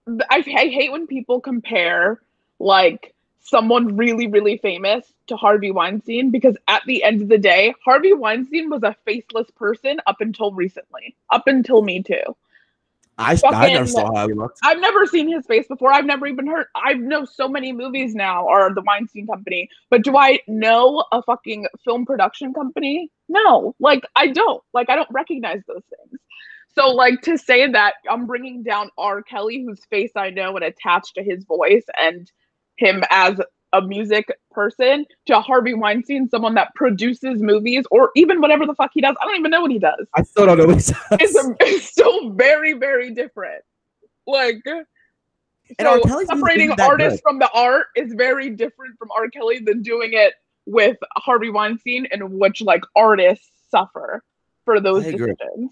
Speaker 2: the I, I hate when people compare like someone really really famous to Harvey Weinstein because at the end of the day, Harvey Weinstein was a faceless person up until recently, up until Me Too.
Speaker 1: I, I
Speaker 2: Fucking-
Speaker 1: never saw how he looked.
Speaker 2: I've never seen his face before. I've never even heard. I know so many movies now or the Weinstein Company, but do I know a fucking film production company? No, like I don't. Like I don't recognize those things. So like to say that I'm bringing down R. Kelly, whose face I know and attached to his voice and him as a music person, to Harvey Weinstein, someone that produces movies or even whatever the fuck he does. I don't even know what he does
Speaker 1: I still don't know what he says.
Speaker 2: is is still very very different. Like
Speaker 1: And
Speaker 2: so separating artists from the art is very different from R. Kelly than doing it with Harvey Weinstein, in which like artists suffer for those decisions.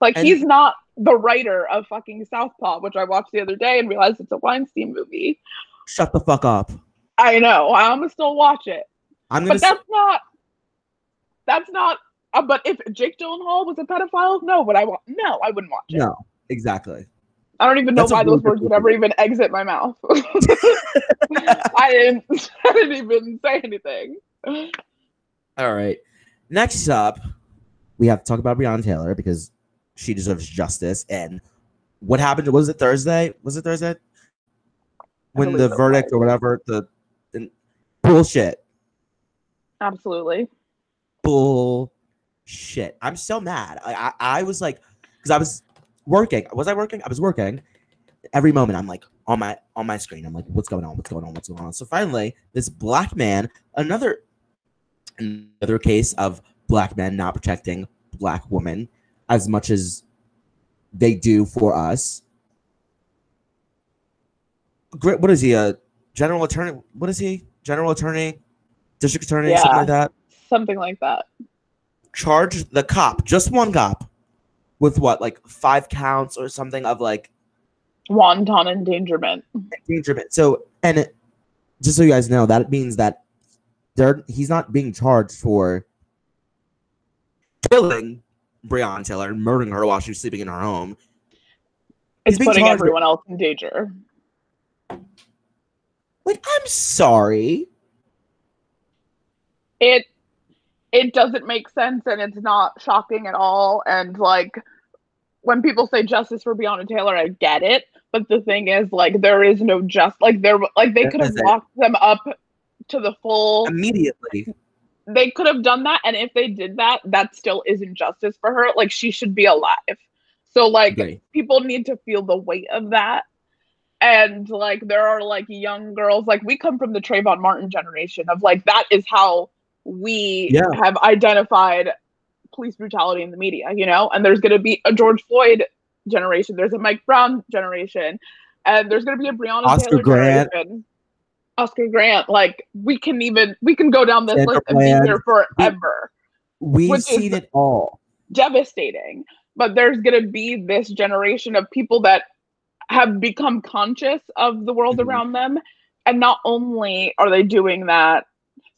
Speaker 2: Like
Speaker 1: And-
Speaker 2: he's not the writer of fucking Southpaw, which I watched the other day and realized it's a Weinstein movie.
Speaker 1: Shut the fuck up.
Speaker 2: I know. I'm gonna still watch it,
Speaker 1: I'm gonna.
Speaker 2: but that's not. That's not. Uh, but if Jake Gyllenhaal was a pedophile, no, would I want? No, I wouldn't watch it.
Speaker 1: no, exactly.
Speaker 2: I don't even know
Speaker 1: That's
Speaker 2: why those words would ever even exit my mouth. I didn't. I didn't even say anything.
Speaker 1: All right. Next up, we have to talk about Breonna Taylor because she deserves justice. And what happened? Was it Thursday? Was it Thursday? When the verdict or whatever, the, the bullshit,
Speaker 2: Absolutely.
Speaker 1: bullshit. I'm so mad. I I, I was like, because I was working. Was I working? I was working. Every moment, I'm like on my on my screen. I'm like, what's going on? What's going on? What's going on? So finally, this black man, another another case of black men not protecting black women as much as they do for us. Great. What is he? A general attorney? What is he? General attorney, district attorney, something like that.
Speaker 2: Something like that.
Speaker 1: Charged the cop, just one cop, with what, like five counts or something of like
Speaker 2: Wanton endangerment.
Speaker 1: endangerment. So, and it, just so you guys know, that means that they're he's not being charged for killing Breonna Taylor and murdering her while she was sleeping in her home.
Speaker 2: It's putting
Speaker 1: with-
Speaker 2: everyone else in danger.
Speaker 1: Like, I'm sorry.
Speaker 2: It it doesn't make sense and it's not shocking at all. And like when people say justice for Breonna Taylor, I get it. But the thing is, like, there is no just like there like they could have locked them up to the full
Speaker 1: Immediately.
Speaker 2: they could have done that and if they did that that still isn't justice for her like she should be alive so like people need to feel the weight of that and like there are like young girls like we come from the Trayvon Martin generation of like that is how we
Speaker 1: Yeah.
Speaker 2: have identified police brutality in the media you know and there's going to be a George Floyd generation there's a Mike Brown generation and there's going to be a Breonna
Speaker 1: Oscar
Speaker 2: Taylor
Speaker 1: Grant.
Speaker 2: generation Oscar Grant like we can even we can go down this
Speaker 1: Sandra
Speaker 2: list and be here forever
Speaker 1: We've seen it all.
Speaker 2: devastating. But there's going to be this generation of people that have become conscious of the world
Speaker 1: Mhm.
Speaker 2: around them. And not only are they doing that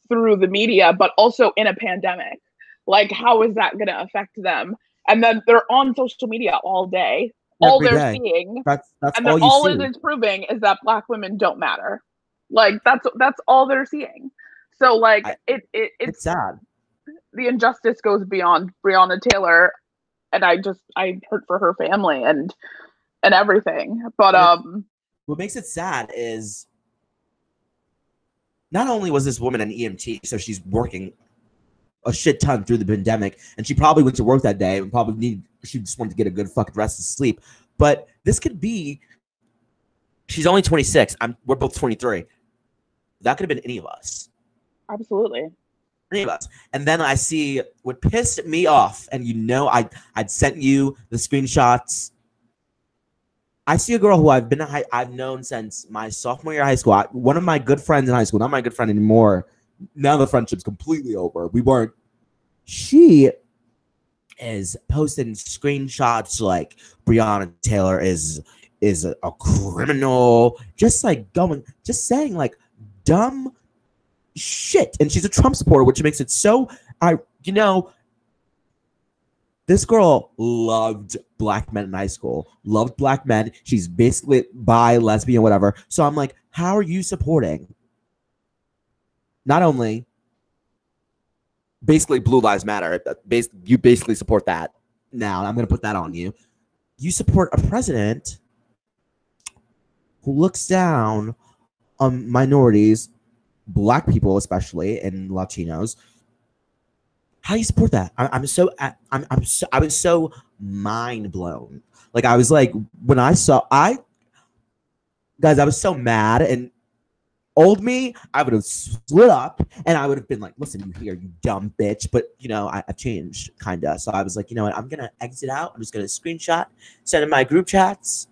Speaker 2: through the media, but also in a pandemic. Like, how is that going to affect them? And then they're on social media all day all they're
Speaker 1: day.
Speaker 2: seeing,
Speaker 1: That's that's
Speaker 2: and
Speaker 1: all
Speaker 2: all
Speaker 1: see.
Speaker 2: it is proving is that black women don't matter. Like that's that's all they're seeing. So like
Speaker 1: I-
Speaker 2: it, it it's
Speaker 1: It's sad.
Speaker 2: the injustice goes beyond Breonna Taylor, and I just I hurt for her family and and everything. But um,
Speaker 1: What makes it sad is not only was this woman an EMT, so she's working a shit ton through the pandemic, and she probably went to work that day and probably need she just wanted to get a good fucking rest of sleep. But this could be she's only 26. I'm we're both 23. That could have been any of us.
Speaker 2: absolutely.
Speaker 1: Any of us. And then I see what pissed me off, and you know I I'd sent you the screenshots. I see a girl who I've been hi- I've known since my sophomore year of high school. I, one of my good friends in high school, not my good friend anymore. Now the friendship's completely over. We weren't. She is posting screenshots like Breonna Taylor is is a, a criminal, just like going, just saying like dumb shit. And she's a Trump supporter, which makes it so. I you know this girl loved black men in high school, loved black men. She's basically bi, lesbian, whatever. So I'm like, how are you supporting? Not only basically Blue Lives Matter, you basically support that now. I'm going to put that on you. You support a president who looks down on minorities, black people especially, and Latinos. How do you support that? I, I'm so I'm I'm so I was so mind blown. Like I was like when I saw I guys, I was so mad and old me, I would have split up and I would have been like, listen, you here, you dumb bitch. But you know, I, I changed kinda. So I was like, you know what, I'm gonna exit out. I'm just gonna screenshot, send in my group chats,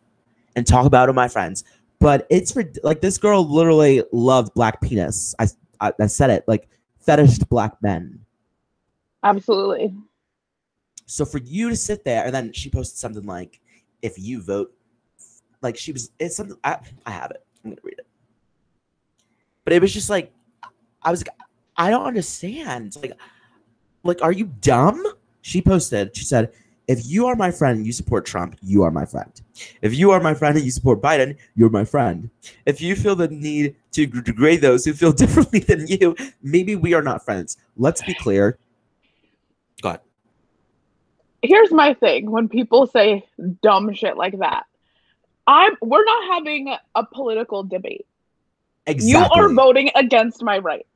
Speaker 1: and talk about it with my friends. But it's for like this girl literally loved black penis. I I, I said it like fetished black men.
Speaker 2: Absolutely.
Speaker 1: So for you to sit there and then she posted something like, if you vote, like she was, it's something, I, I have it. I'm to read it. But it was just like, I was, like, I don't understand. Like, like, are you dumb? She posted, she said, if you are my friend and you support Trump, you are my friend. If you are my friend and you support Biden, you're my friend. If you feel the need to degrade those who feel differently than you, maybe we are not friends. Let's be clear. Go ahead.
Speaker 2: Here's my thing when people say dumb shit like that. I'm we're not having a political debate.
Speaker 1: Exactly.
Speaker 2: You are voting against my rights.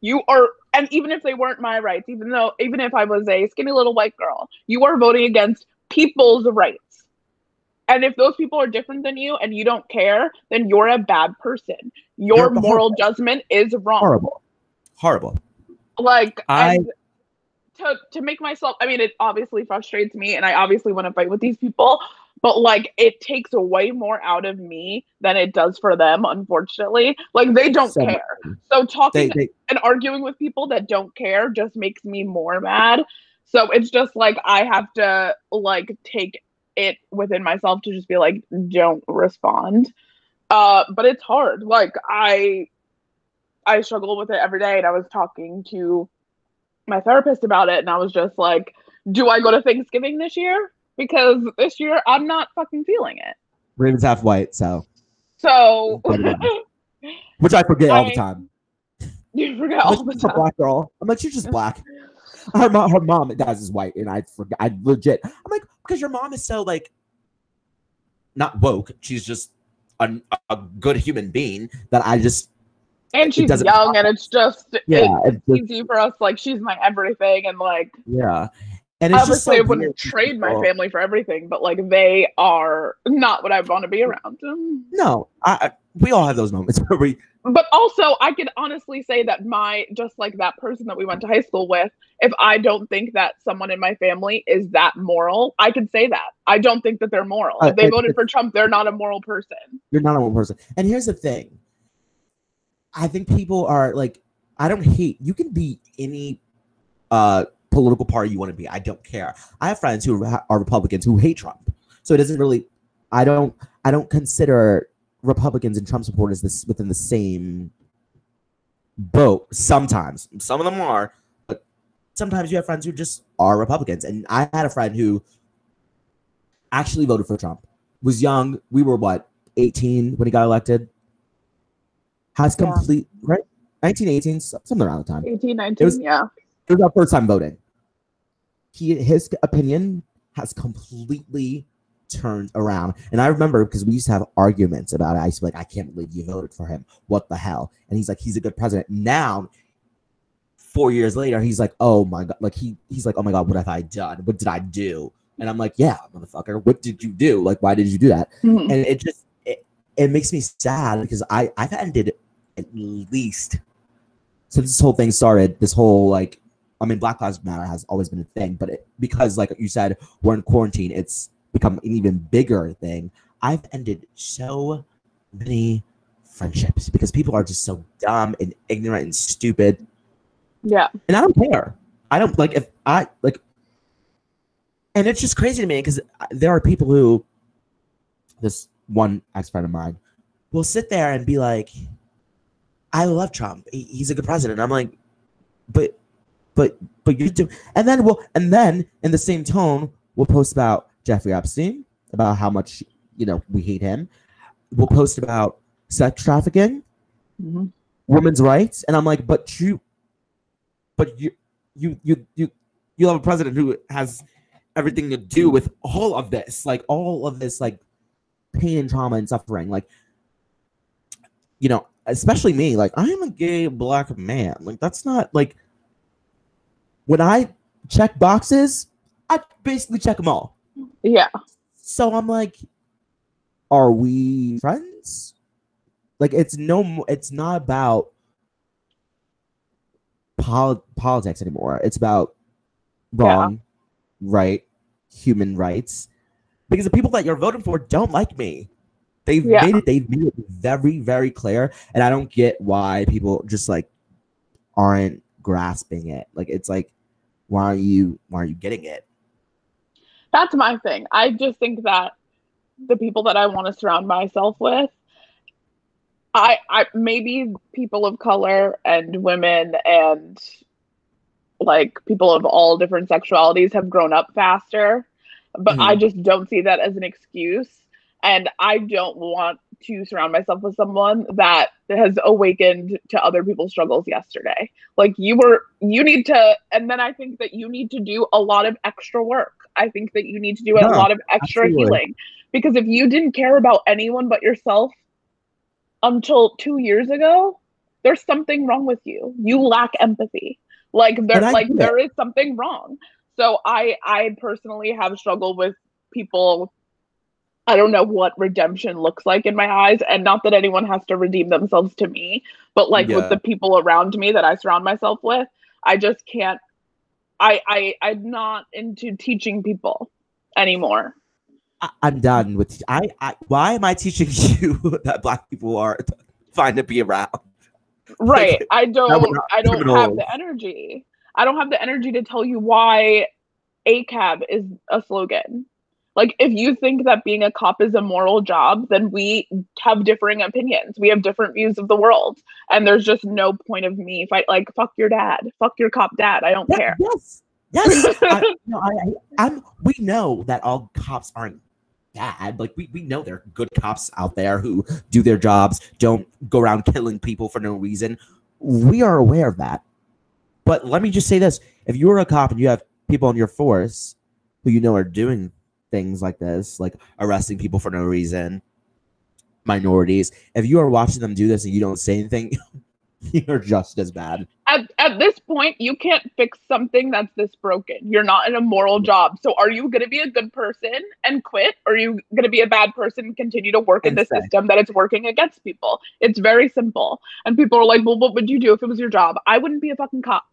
Speaker 2: You are, and even if they weren't my rights, even though, even if I was a skinny little white girl, you are voting against people's rights. And if those people are different than you and you don't care, then you're a bad person. Your moral judgment is wrong.
Speaker 1: horrible horrible
Speaker 2: Like,
Speaker 1: I-
Speaker 2: and to to make myself, I mean, it obviously frustrates me, and I obviously want to fight with these people, but like, it takes way more out of me than it does for them. Unfortunately, like they don't
Speaker 1: So
Speaker 2: care. So talking
Speaker 1: they, they
Speaker 2: and arguing with people that don't care just makes me more mad. So it's just like I have to like take it within myself to just be like, don't respond. Uh, but it's hard. Like I I struggle with it every day and I was talking to my therapist about it and I was just like, do I go to Thanksgiving this year? Because this year I'm not fucking feeling it.
Speaker 1: Raven's half white so.
Speaker 2: So
Speaker 1: which i forget all the time.
Speaker 2: You forget all the
Speaker 1: "She's a black girl. I'm like she's just black. Her mom her mom guys is white and i forgot i legit i'm like because your mom is so like not woke she's just a, a good human being that i just
Speaker 2: And she's young and it's just
Speaker 1: yeah
Speaker 2: it's
Speaker 1: it's just,
Speaker 2: easy for us. Like she's my everything, and like
Speaker 1: yeah and it's just
Speaker 2: obviously
Speaker 1: so
Speaker 2: I wouldn't trade my family for everything, but like they are not what I want to be around.
Speaker 1: No I, we all have those moments where we
Speaker 2: But also, I can honestly say that my just like that person that we went to high school with, if I don't think that someone in my family is that moral, I can say that I don't think that they're moral.
Speaker 1: Uh,
Speaker 2: If they
Speaker 1: it-
Speaker 2: voted
Speaker 1: it-
Speaker 2: for Trump, they're not a moral person.
Speaker 1: you're not a one person. And here's the thing. I think people are like, I don't hate. You can be any uh political party you want to be. I don't care. I have friends who are Republicans who hate Trump. So it doesn't really. I don't. I don't consider Republicans and Trump supporters this within the same boat. Sometimes, some of them are, but sometimes you have friends who just are Republicans. And I had a friend who actually voted for Trump, was young. We were what, 18 when he got elected? Has
Speaker 2: Yeah.
Speaker 1: complete, right? 1918, something around the time.
Speaker 2: 18, 19,
Speaker 1: was-
Speaker 2: yeah.
Speaker 1: It was our first time voting. He his opinion has completely turned around. And I remember because we used to have arguments about it. I used to be like, I can't believe you voted for him. What the hell? And he's like, he's a good president. Now, four years later, he's like, oh my god, like he he's like, oh my god, what have I done? What did I do? And I'm like, yeah, motherfucker, what did you do? Like, why did you do that?
Speaker 2: Mhm.
Speaker 1: and it just it, it makes me sad because I I've ended at least since this whole thing started. This whole like I mean, Black Lives Matter has always been a thing, but it, because like you said, we're in quarantine, it's become an even bigger thing. I've ended so many friendships because people are just so dumb and ignorant and stupid
Speaker 2: Yeah.
Speaker 1: and I don't care. I don't like if I like, and it's just crazy to me because there are people who, this one ex friend of mine, will sit there and be like, "I love Trump. He's a good president." I'm like, but, but, but you do, and then we'll, and then in the same tone, we'll post about Jeffrey Epstein, about how much you know we hate him. We'll post about sex trafficking
Speaker 2: Mhm.
Speaker 1: women's rights and i'm like but you but you you you you you have a president who has everything to do with all of this like all of this like pain and trauma and suffering like you know especially me like i am a gay black man like that's not like when i check boxes i basically check them all
Speaker 2: Yeah.
Speaker 1: so I'm like, are we friends? Like it's no, it's not about pol- politics anymore. It's about
Speaker 2: Yeah.
Speaker 1: wrong, right, human rights. Because the people that you're voting for don't like me. They've
Speaker 2: Yeah.
Speaker 1: made it. They've made it very, very clear, and I don't get why people just like aren't grasping it. Like it's like, why are you? Why are you getting it?
Speaker 2: That's my thing. I just think that the people that I want to surround myself with, I, I maybe people of color and women and like people of all different sexualities have grown up faster, but I mm-hmm. just don't see that as an excuse. And I don't want to surround myself with someone that has awakened to other people's struggles yesterday. Like you were, you need to, and then I think that you need to do a lot of extra work. I think that you need to do a lot of extra
Speaker 1: absolutely.
Speaker 2: healing because if you didn't care about anyone but yourself until two years ago, there's something wrong with you. You lack empathy. Like there, like there is something wrong. So I, I personally have struggled with people. I don't know what redemption looks like in my eyes, and not that anyone has to redeem themselves to me, but like
Speaker 1: Yeah.
Speaker 2: with the people around me that I surround myself with, I just can't. I, I, I'm not into teaching people anymore.
Speaker 1: I, I'm done with. I, I. Why am I teaching you that black people are fine to be around?
Speaker 2: right i don't i don't have the energy i don't have the energy to tell you why acab is a slogan like if you think that being a cop is a moral job then we have differing opinions we have different views of the world and there's just no point of me fight like fuck your dad fuck your cop dad i don't
Speaker 1: Yeah,
Speaker 2: care
Speaker 1: Yes. Yes. I, no, I, I, I'm. We know that all cops aren't bad. Like we, we know there are good cops out there who do their jobs, don't go around killing people for no reason. We are aware of that. But let me just say this: if you're a cop and you have people on your force who you know are doing things like this, like arresting people for no reason, minorities, if you are watching them do this and you don't say anything, you're just as bad.
Speaker 2: at, at this point you can't fix something that's this broken. You're not in a moral job. So are you going to be a good person and quit? Or are you going to be a bad person and continue to work in the system that it's working against people? It's very simple. And people are like well what would you do if it was your job? I wouldn't be a fucking cop.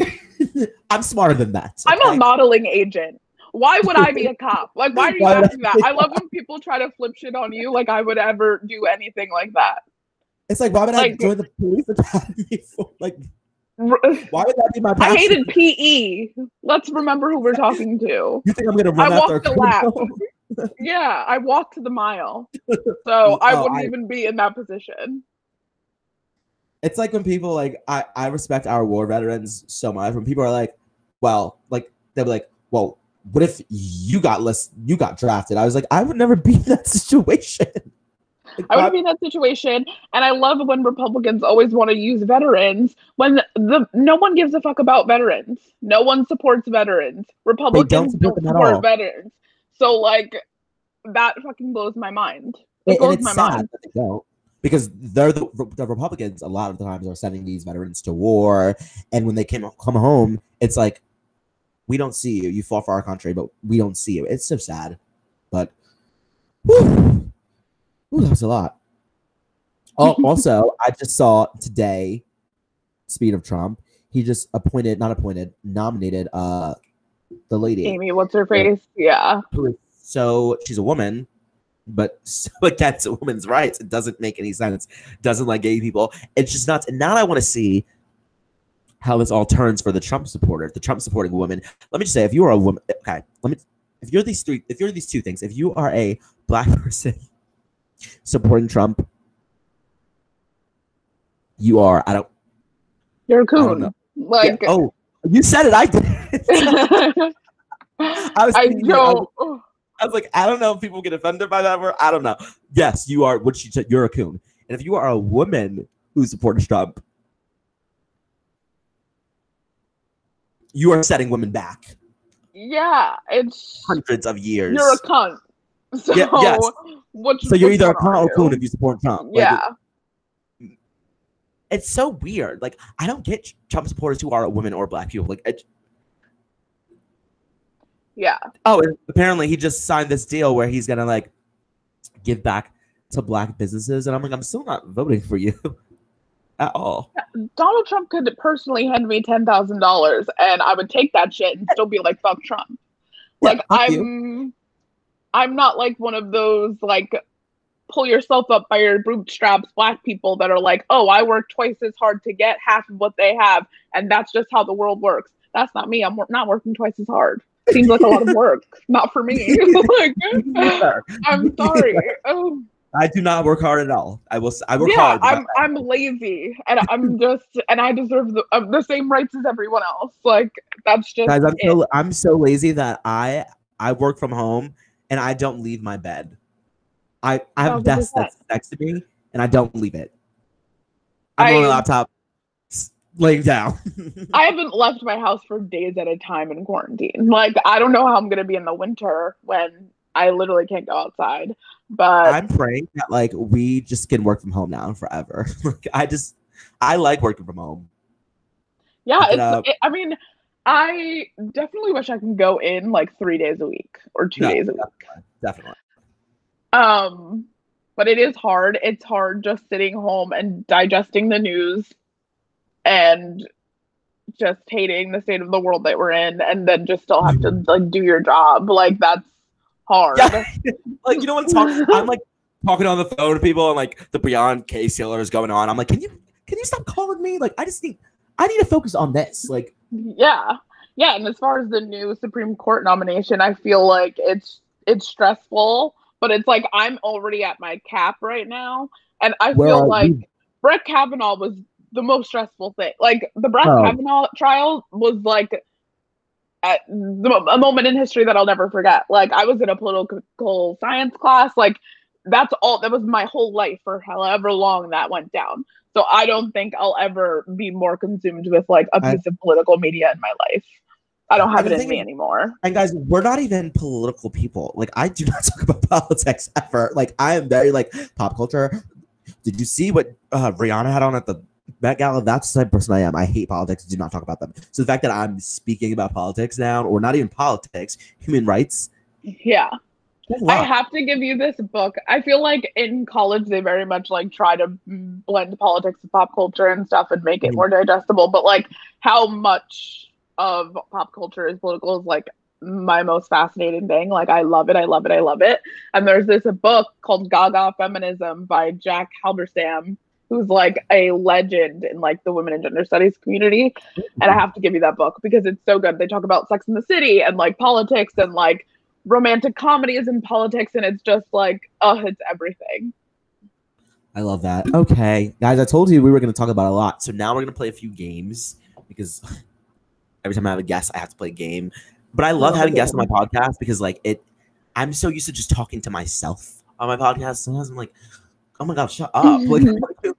Speaker 1: I'm smarter than that.
Speaker 2: i'm a modeling agent why would i be a cop like why are you
Speaker 1: I
Speaker 2: asking that i love when people try to flip shit on you like i would ever do anything like that
Speaker 1: It's like why would I join the police academy for? Like why would that be my
Speaker 2: i hated pe let's remember who we're talking to
Speaker 1: You think I'm gonna
Speaker 2: I
Speaker 1: run after a
Speaker 2: walked the lap. Yeah, I walked the mile. So I
Speaker 1: Oh,
Speaker 2: wouldn't
Speaker 1: I-
Speaker 2: even be in that position.
Speaker 1: It's like when people like I I respect our war veterans so much. When people are like, well, like they'll be like, well, what if you got less you got drafted? I was like, I would never be in that situation. Like,
Speaker 2: I would be in that situation, and I love when Republicans always want to use veterans when the no one gives a fuck about veterans. No one supports veterans. Republicans
Speaker 1: support
Speaker 2: don't support veterans. So like that fucking blows my mind. It
Speaker 1: and,
Speaker 2: blows my mind.
Speaker 1: don't because they're the, the Republicans. A lot of the times are sending these veterans to war, and when they came come home, it's like we don't see you. You fought for our country, but we don't see you. It's so sad, but whew, that was a lot. Oh, also, I just saw today. Speed of Trump, he just appointed, not appointed, nominated, uh, the lady
Speaker 2: Amy, what's her face? Yeah.
Speaker 1: so she's a woman, but so against a woman's rights. It doesn't make any sense. Doesn't like gay people. It's just nuts. And now I want to see how this all turns for the Trump supporter, the Trump supporting woman. Let me just say, if you are a woman, okay, let me. If you're these three, if you're these two things, if you are a black person supporting Trump, you are. I don't.
Speaker 2: You're a coon. Like
Speaker 1: yeah, oh, you said it. I did. I was.
Speaker 2: I
Speaker 1: it. I was- I was like, I don't know if people get offended by that word. I don't know. Yes, you are what she said. You're a coon. And if you are a woman who supports Trump, you are setting women back
Speaker 2: Yeah, it's
Speaker 1: hundreds of years.
Speaker 2: you're a cunt. So
Speaker 1: Yeah, yes. so you're either a cunt or
Speaker 2: you?
Speaker 1: coon if you support Trump.
Speaker 2: Yeah.
Speaker 1: Like, it's so weird. Like I don't get Trump supporters who are women or black people. Like, it,
Speaker 2: yeah.
Speaker 1: oh, apparently he just signed this deal where he's gonna like give back to black businesses, and I'm like, I'm still not voting for you at all.
Speaker 2: Donald Trump could personally hand me ten thousand dollars, and I would take that shit and still be like, "Fuck Trump." Like
Speaker 1: fuck
Speaker 2: I'm,
Speaker 1: you.
Speaker 2: I'm not like one of those like pull yourself up by your bootstraps black people that are like, "Oh, I work twice as hard to get half of what they have, and that's just how the world works." That's not me. I'm not working twice as hard. Seems like a lot of work. Not for me. like, I'm sorry. Oh.
Speaker 1: I do not work hard at all. I will. I work
Speaker 2: yeah,
Speaker 1: hard.
Speaker 2: I'm I'm lazy, and I'm just and I deserve the uh, the same rights as everyone else. Like that's just
Speaker 1: guys, I'm
Speaker 2: it.
Speaker 1: so I'm so lazy that I I work from home and I don't leave my bed. I I have a desk that's next to me and I don't leave it. I'm on
Speaker 2: I-
Speaker 1: my laptop, laying down.
Speaker 2: I haven't left my house for days at a time in quarantine. Like I don't know how I'm gonna be in the winter when I literally can't go outside. But
Speaker 1: I'm praying that like we just can work from home now forever. like I just I like working from home.
Speaker 2: yeah, it's. It, I mean, I definitely wish I can go in like three days a week or two
Speaker 1: No,
Speaker 2: days a week.
Speaker 1: Definitely.
Speaker 2: Um, but it is hard. It's hard just sitting home and digesting the news and just hating the state of the world that we're in and then just still have to like do your job. Like that's hard.
Speaker 1: Yeah. like you know what talk, I'm like talking on the phone to people and like the Breonna Taylor is going on. I'm like, can you can you stop calling me? Like I just need I need to focus on this. Like
Speaker 2: Yeah. Yeah, and as far as the new Supreme Court nomination, I feel like it's it's stressful, but it's like I'm already at my cap right now, and I
Speaker 1: Where
Speaker 2: feel like
Speaker 1: you?
Speaker 2: Brett Kavanaugh was the most stressful thing. Like the Brett
Speaker 1: Oh.
Speaker 2: Kavanaugh trial was like at a moment in history that I'll never forget. Like I was in a political science class, like that's all that was my whole life for however long that went down. So I don't think I'll ever be more consumed with like a piece of political media in my life. I don't have it in me anymore.
Speaker 1: and guys, we're not even political people. Like I do not talk about politics ever. Like I am very like pop culture. Did you see what uh, Rihanna had on at the Met Gala? That's the type of person I am. I hate politics. Do not talk about them. So the fact that I'm speaking about politics now, or not even politics, human rights.
Speaker 2: Yeah.
Speaker 1: a
Speaker 2: I have to give you this book. I feel like in college they very much like try to mm, blend politics and pop culture and stuff and make it
Speaker 1: Mhm.
Speaker 2: more digestible. But like how much of pop culture is political is like my most fascinating thing. Like I love it, I love it, I love it. And there's this book called Gaga Feminism by Jack Halberstam, who's like a legend in like the women and gender studies community. And I mm-hmm. have to give you that book because it's so good. They talk about Sex in the City and like politics and like romantic comedies and politics, and it's just like, oh, it's everything.
Speaker 1: I love that. Okay, guys, I told you we were going to talk about a lot. So now we're going to play a few games because every time I have a guest, I have to play a game. But I love
Speaker 2: love
Speaker 1: having guests on my podcast because like it I'm so used to just talking to myself on my podcast. Sometimes I'm like, oh my god, shut up. Like mm-hmm.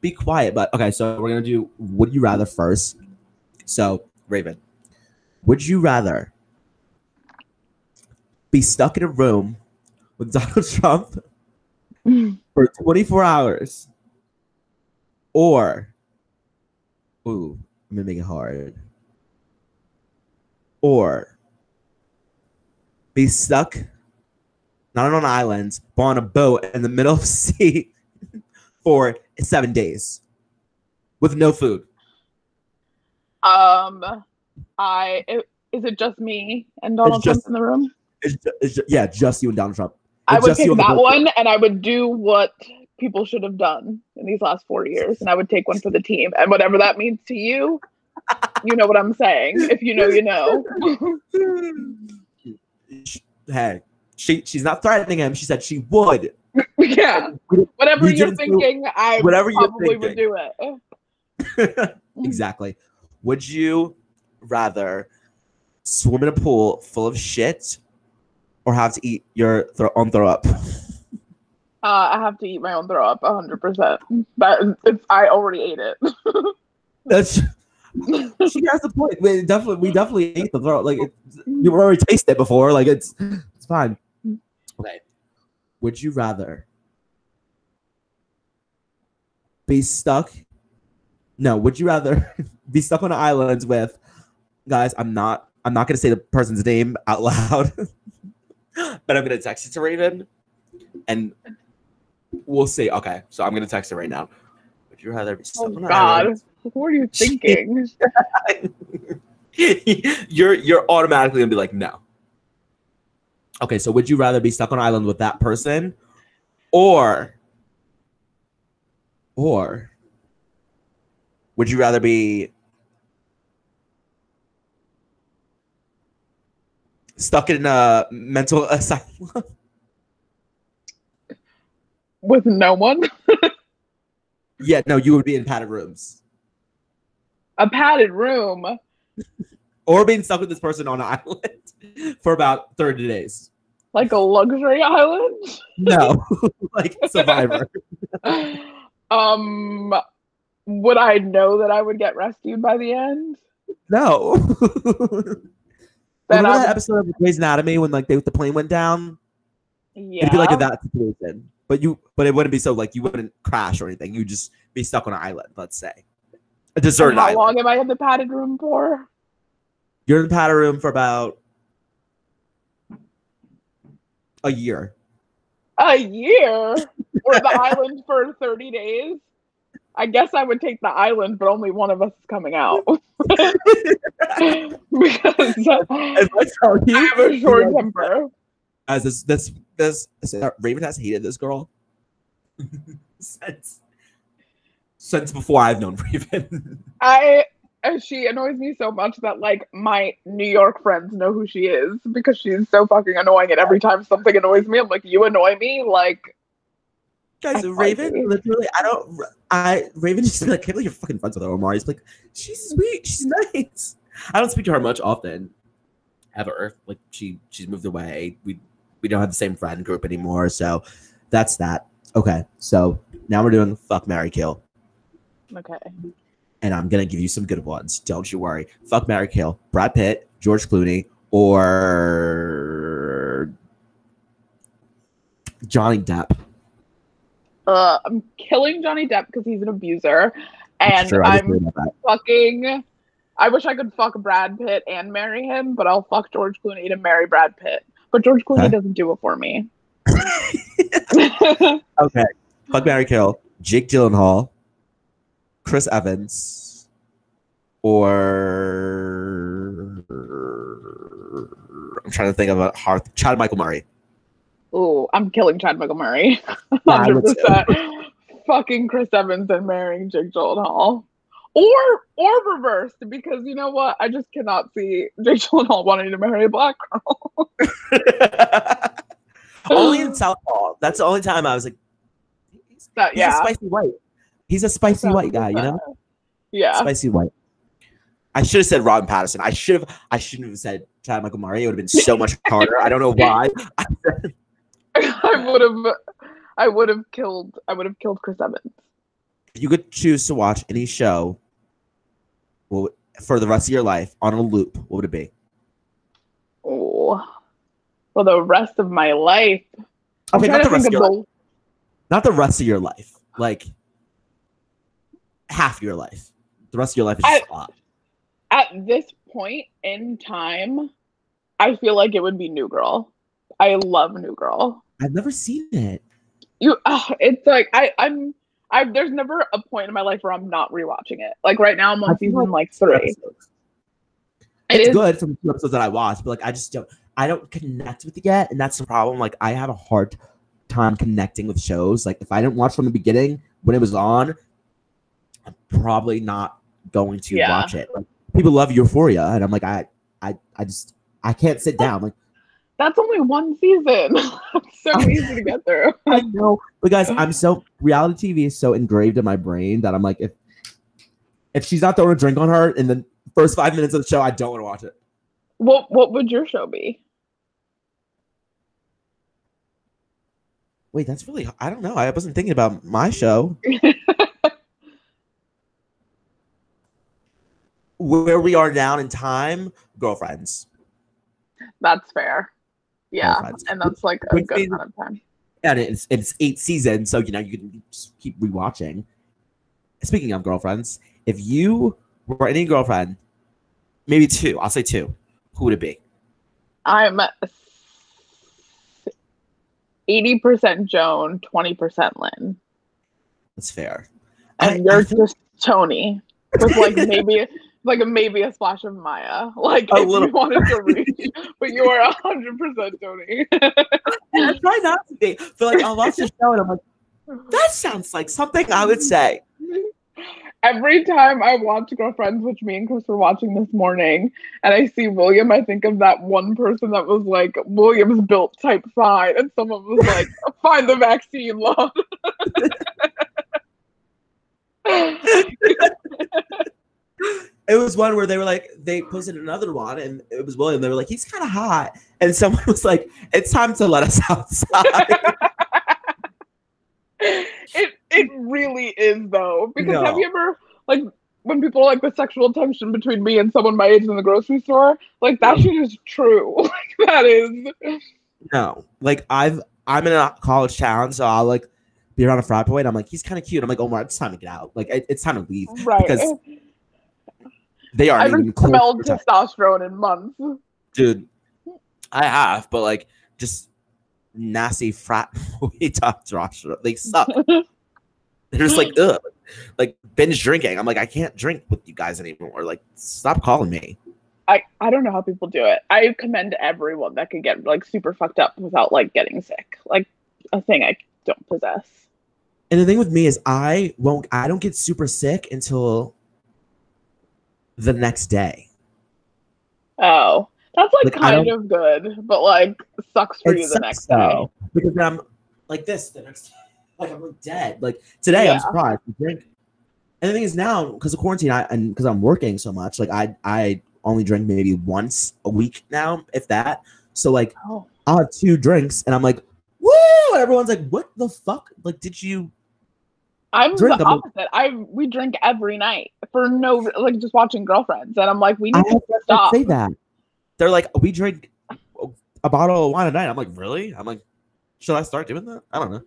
Speaker 1: be quiet. But okay, so we're gonna do would you rather first. So Raven, would you rather be stuck in a room with Donald Trump for 24 hours or ooh i'm gonna make it hard or be stuck not on an island but on a boat in the middle of the sea for seven days with no food
Speaker 2: Um, I i- is it just me and Donald
Speaker 1: just-
Speaker 2: Trump in the room?
Speaker 1: it's ju- it's ju- yeah just you and donald trump
Speaker 2: I would
Speaker 1: just
Speaker 2: pick
Speaker 1: on
Speaker 2: that one, and I would do what people should have done in these last four years, and I would take one for the team. And whatever that means to you, you know what I'm saying. If you know, you know.
Speaker 1: hey she she's not threatening him she said she would
Speaker 2: yeah, whatever
Speaker 1: We
Speaker 2: you're
Speaker 1: just do-
Speaker 2: thinking, I
Speaker 1: whatever you're
Speaker 2: probably would do it.
Speaker 1: exactly. Would you rather swim in a pool full of shit or have to eat your throw own throw up?
Speaker 2: Uh, I have to eat my own throw up, hundred percent. But it's, I already ate it.
Speaker 1: That's she has the point. We definitely we definitely ate the throw up. Like it, you already tasted it before. Like it's it's fine. Okay. Would you rather be stuck? No. Would you rather be stuck on an island with guys? I'm not. I'm not gonna say the person's name out loud, but I'm gonna text it to Raven, and we'll see. Okay, so I'm gonna text her right now. Would you rather be stuck
Speaker 2: Oh
Speaker 1: on an
Speaker 2: God,
Speaker 1: island?
Speaker 2: what are you thinking?
Speaker 1: you're you're automatically gonna be like no. Okay, so would you rather be stuck on an island with that person, or or would you rather be stuck in a mental asylum?
Speaker 2: With no one,
Speaker 1: yeah, no, you would be in padded rooms,
Speaker 2: a padded room.
Speaker 1: Or being stuck with this person on an island for about thirty days.
Speaker 2: like a luxury island.
Speaker 1: No, like Survivor.
Speaker 2: um, would I know that I would get rescued by the end?
Speaker 1: No. Remember
Speaker 2: I
Speaker 1: that episode of Grey's Anatomy when like they, the plane went down?
Speaker 2: yeah.
Speaker 1: It'd be like in that situation, but you, but it wouldn't be so like you wouldn't crash or anything. You'd just be stuck on an island. Let's say a
Speaker 2: And
Speaker 1: deserted
Speaker 2: how
Speaker 1: island.
Speaker 2: long am I in the padded room for?
Speaker 1: You're in the powder room for about a year.
Speaker 2: A year or the island for 30 days? I guess I would take the island, but only one of us is coming out. because
Speaker 1: As I tell
Speaker 2: I have a short
Speaker 1: like-
Speaker 2: temper.
Speaker 1: as this this this, this uh, Raven has hated this girl since since before I've known Raven.
Speaker 2: I uh, she annoys me so much that like my New York friends know who she is because she's so fucking annoying. And every time something annoys me, I'm like, "You annoy me!" Like,
Speaker 1: Guys,
Speaker 2: I
Speaker 1: Raven,
Speaker 2: it.
Speaker 1: literally, I don't. I Raven just like, can't believe you're fucking friends with her, Omar. He's like, she's sweet, she's nice. I don't speak to her much often, ever. Like she she's moved away. We we don't have the same friend group anymore, so that's that. Okay, so now we're doing fuck Mary Kill,
Speaker 2: okay,
Speaker 1: and I'm gonna give you some good ones. Don't you worry. Fuck Mary Kill, Brad Pitt, George Clooney, or Johnny Depp.
Speaker 2: uh, I'm killing Johnny Depp because he's an abuser, and
Speaker 1: Sure, I just
Speaker 2: I'm
Speaker 1: worried about that.
Speaker 2: fucking. I wish I could fuck Brad Pitt and marry him, but I'll fuck George Clooney to marry Brad Pitt. But George Clooney
Speaker 1: Huh?
Speaker 2: doesn't do it for me.
Speaker 1: Okay. Fuck Mary Kill, Jake Gyllenhaal, Chris Evans, or I'm trying to think of a hard Chad Michael Murray.
Speaker 2: Oh, I'm killing Chad Michael Murray. Hundred percent. Fucking Chris Evans and marrying Jake Gyllenhaal, or or reversed because you know what? I just cannot see Jake Gyllenhaal wanting to marry a black girl.
Speaker 1: only in Southpaw. That's the only time I was like,
Speaker 2: That- yeah,
Speaker 1: spicy white. He's a spicy white guy, you know?
Speaker 2: Yeah.
Speaker 1: Spicy white. I should have said Robert Pattinson. I should have. I shouldn't have said Chad Michael Murray. It would have been so much harder. I don't know why.
Speaker 2: I would have. I would have killed. I would have killed Chris Evans.
Speaker 1: If you could choose to watch any show, well, for the rest of your life on a loop, what would it be?
Speaker 2: Oh, for the rest of my life. I'm
Speaker 1: Okay, not the rest of your life. Not the rest of your life. Like half your life. The rest of your life is just a lot.
Speaker 2: at this point in time, I feel like it would be New Girl. I love New Girl.
Speaker 1: I've never seen it.
Speaker 2: You, uh, it's like I, I'm, I. There's never a point in my life where I'm not rewatching it. Like right now, I'm on season like three.
Speaker 1: episodes.
Speaker 2: It
Speaker 1: It's
Speaker 2: is
Speaker 1: good from two episodes that I watched, but like I just don't I don't connect with it yet, and that's the problem. Like I have a hard time connecting with shows. Like if I didn't watch from the beginning when it was on, probably not going to
Speaker 2: Yeah.
Speaker 1: watch it. Like people love Euphoria, and I'm like I I I just I can't sit down. Like
Speaker 2: That's only one season. so easy to get through.
Speaker 1: I know, but guys, I'm so reality TV is so engraved in my brain that I'm like if if she's not throwing a drink on her in the first five minutes of the show, I don't want to watch it.
Speaker 2: What What would your show be?
Speaker 1: Wait, that's really I don't know. I wasn't thinking about my show. Where we are now in time, girlfriends.
Speaker 2: That's fair. Yeah,
Speaker 1: Girlfriends.
Speaker 2: and that's like a
Speaker 1: Which
Speaker 2: good
Speaker 1: means-
Speaker 2: amount of time.
Speaker 1: And it's it's eight seasons, so you know you can just keep rewatching. Speaking of girlfriends, if you were any girlfriend, maybe two, I'll say two, who would it be?
Speaker 2: I'm eighty percent Joan, twenty percent Lynn,
Speaker 1: That's fair.
Speaker 2: And
Speaker 1: I
Speaker 2: you're
Speaker 1: think-
Speaker 2: just Toni with like maybe like a maybe a splash of Maya, like
Speaker 1: A
Speaker 2: if
Speaker 1: little-
Speaker 2: you wanted to reach, but you are hundred percent Toni.
Speaker 1: I try not to be, but like I'll watch the show and I'm like, that sounds like something I would say.
Speaker 2: Every time I watch Girlfriends, which me and Chris were watching this morning, and I see William, I think of that one person that was like William's built type fine, and someone was like, "Find the vaccine, love."
Speaker 1: It was one where they were like, they posted another one, and it was William. They were like, he's kind of hot, and someone was like, it's time to let us outside.
Speaker 2: it it really is though, because have you ever like when people are like the sexual tension between me and someone my age in the grocery store? Like that shit is true. Like that is.
Speaker 1: no, like I've I'm in a college town, so I'll like be around a frat boy, and I'm like, he's kind of cute. I'm like, Omar, it's time to get out. Like it, it's time to leave
Speaker 2: Right.
Speaker 1: because they
Speaker 2: I
Speaker 1: aren't even
Speaker 2: haven't smelled testosterone in months.
Speaker 1: dude. I have, but like just nasty frat boy testosterone. They suck. They're just like ugh, like binge drinking. I'm like, I can't drink with you guys anymore. Like, stop calling me.
Speaker 2: I, I don't know how people do it. I commend everyone that can get like super fucked up without like getting sick. Like a thing I don't possess.
Speaker 1: And the thing with me is, I won't. I don't get super sick until the next day.
Speaker 2: Oh, that's like,
Speaker 1: Like,
Speaker 2: kind of good, but like sucks for you the next day.
Speaker 1: though, because I'm like this the next. day. Like I'm like dead. Like today,
Speaker 2: Yeah.
Speaker 1: I'm surprised. I drink. And the thing is now, because of quarantine, I and because I'm working so much, like I I only drink maybe once a week now, if that. So like
Speaker 2: Oh,
Speaker 1: I'll have two drinks, and I'm like, woo! And everyone's like, what the fuck? Like, did you?
Speaker 2: I'm
Speaker 1: Drink
Speaker 2: the
Speaker 1: them.
Speaker 2: opposite. I we drink every night for no like just watching girlfriends, and I'm like, we
Speaker 1: I
Speaker 2: need to
Speaker 1: have friends
Speaker 2: stop.
Speaker 1: say that. They're like, we drink a bottle of wine a night. I'm like, really? I'm like, should I start doing that? I don't know.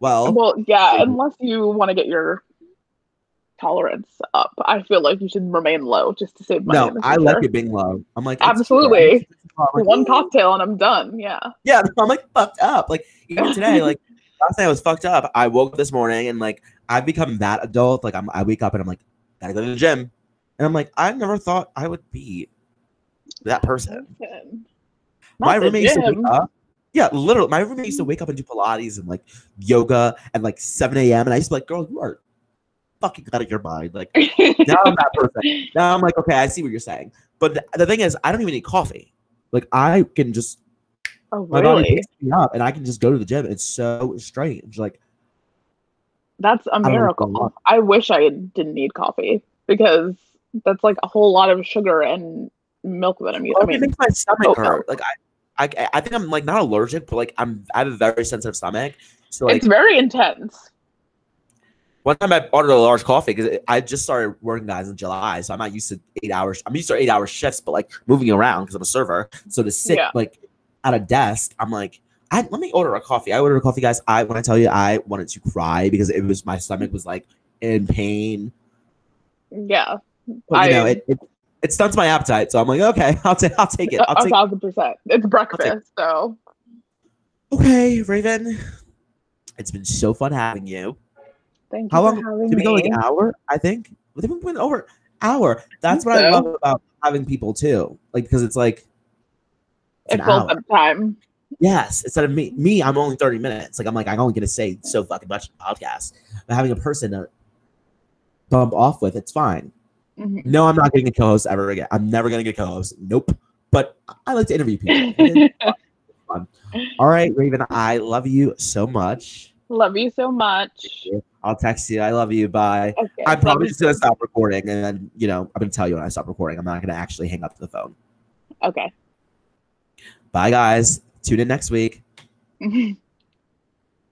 Speaker 1: Well,
Speaker 2: Well, yeah, unless you want to get your tolerance up, I feel like you should remain low just to save money.
Speaker 1: no, I like it being low. I'm like,
Speaker 2: Absolutely.
Speaker 1: I'm like,
Speaker 2: One cocktail and I'm done. Yeah.
Speaker 1: Yeah, I'm like fucked up. Like even today, like last night I was fucked up. I woke up this morning and like I've become that adult. Like I'm, I wake up and I'm like, gotta go to the gym, and I'm like, I never thought I would be that person. My roommate used to wake up. Yeah, literally, my roommate used to wake up and do Pilates and like yoga at like 7 a.m. And I used to be like, girl, you are fucking out of your mind. Like now I'm that person. Now I'm like, okay, I see what you're saying. But th- the thing is, I don't even need coffee. Like I can just
Speaker 2: oh,
Speaker 1: my body
Speaker 2: really?
Speaker 1: picks me up and I can just go to the gym. It's so strange. Like
Speaker 2: That's a
Speaker 1: know what's going
Speaker 2: miracle.
Speaker 1: on.
Speaker 2: I wish I didn't need coffee because That's like a whole lot of sugar and milk that I'm using.
Speaker 1: Oh,
Speaker 2: I
Speaker 1: it
Speaker 2: mean,
Speaker 1: makes my stomach hurt.
Speaker 2: milk.
Speaker 1: Like I, I, I think I'm like not allergic, but like I'm I have a very sensitive stomach. So like
Speaker 2: it's very intense.
Speaker 1: one time I ordered a large coffee because I just started working guys in July, so I'm not used to eight hours. I'm used to eight hour shifts, but like moving around because I'm a server. So to sit
Speaker 2: Yeah.
Speaker 1: like at a desk, I'm like, I, let me order a coffee. I ordered a coffee, guys. I when I tell you, I wanted to cry because it was my stomach was like in pain.
Speaker 2: Yeah,
Speaker 1: But you know,
Speaker 2: I-
Speaker 1: it, it it stunts my appetite. So I'm like, okay, I'll take I'll take it.
Speaker 2: a,
Speaker 1: I'll
Speaker 2: a
Speaker 1: take
Speaker 2: thousand percent. It's breakfast, so
Speaker 1: Okay, Raven. It's been so fun having you.
Speaker 2: thank you
Speaker 1: How long did we go? Like an hour, I think. We went over hour. That's what I love about having people too. Like because it's like an hour.
Speaker 2: time.
Speaker 1: Yes, instead of me, me, I'm only 30 minutes. Like I'm like I'm only gonna say so fucking much in podcast. But having a person to bump off with, it's fine.
Speaker 2: Mhm.
Speaker 1: No, I'm not getting a co-host ever again. I'm never gonna get a co-host. Nope. But I like to interview people. All right, Raven, I love you so much.
Speaker 2: Love you so much.
Speaker 1: I'll text you. I love you. Bye.
Speaker 2: Okay,
Speaker 1: I'm probably just gonna stop recording, and then you know I'm gonna tell you when I stop recording. I'm not gonna actually hang up the phone.
Speaker 2: Okay.
Speaker 1: Bye, guys. Tune in next week.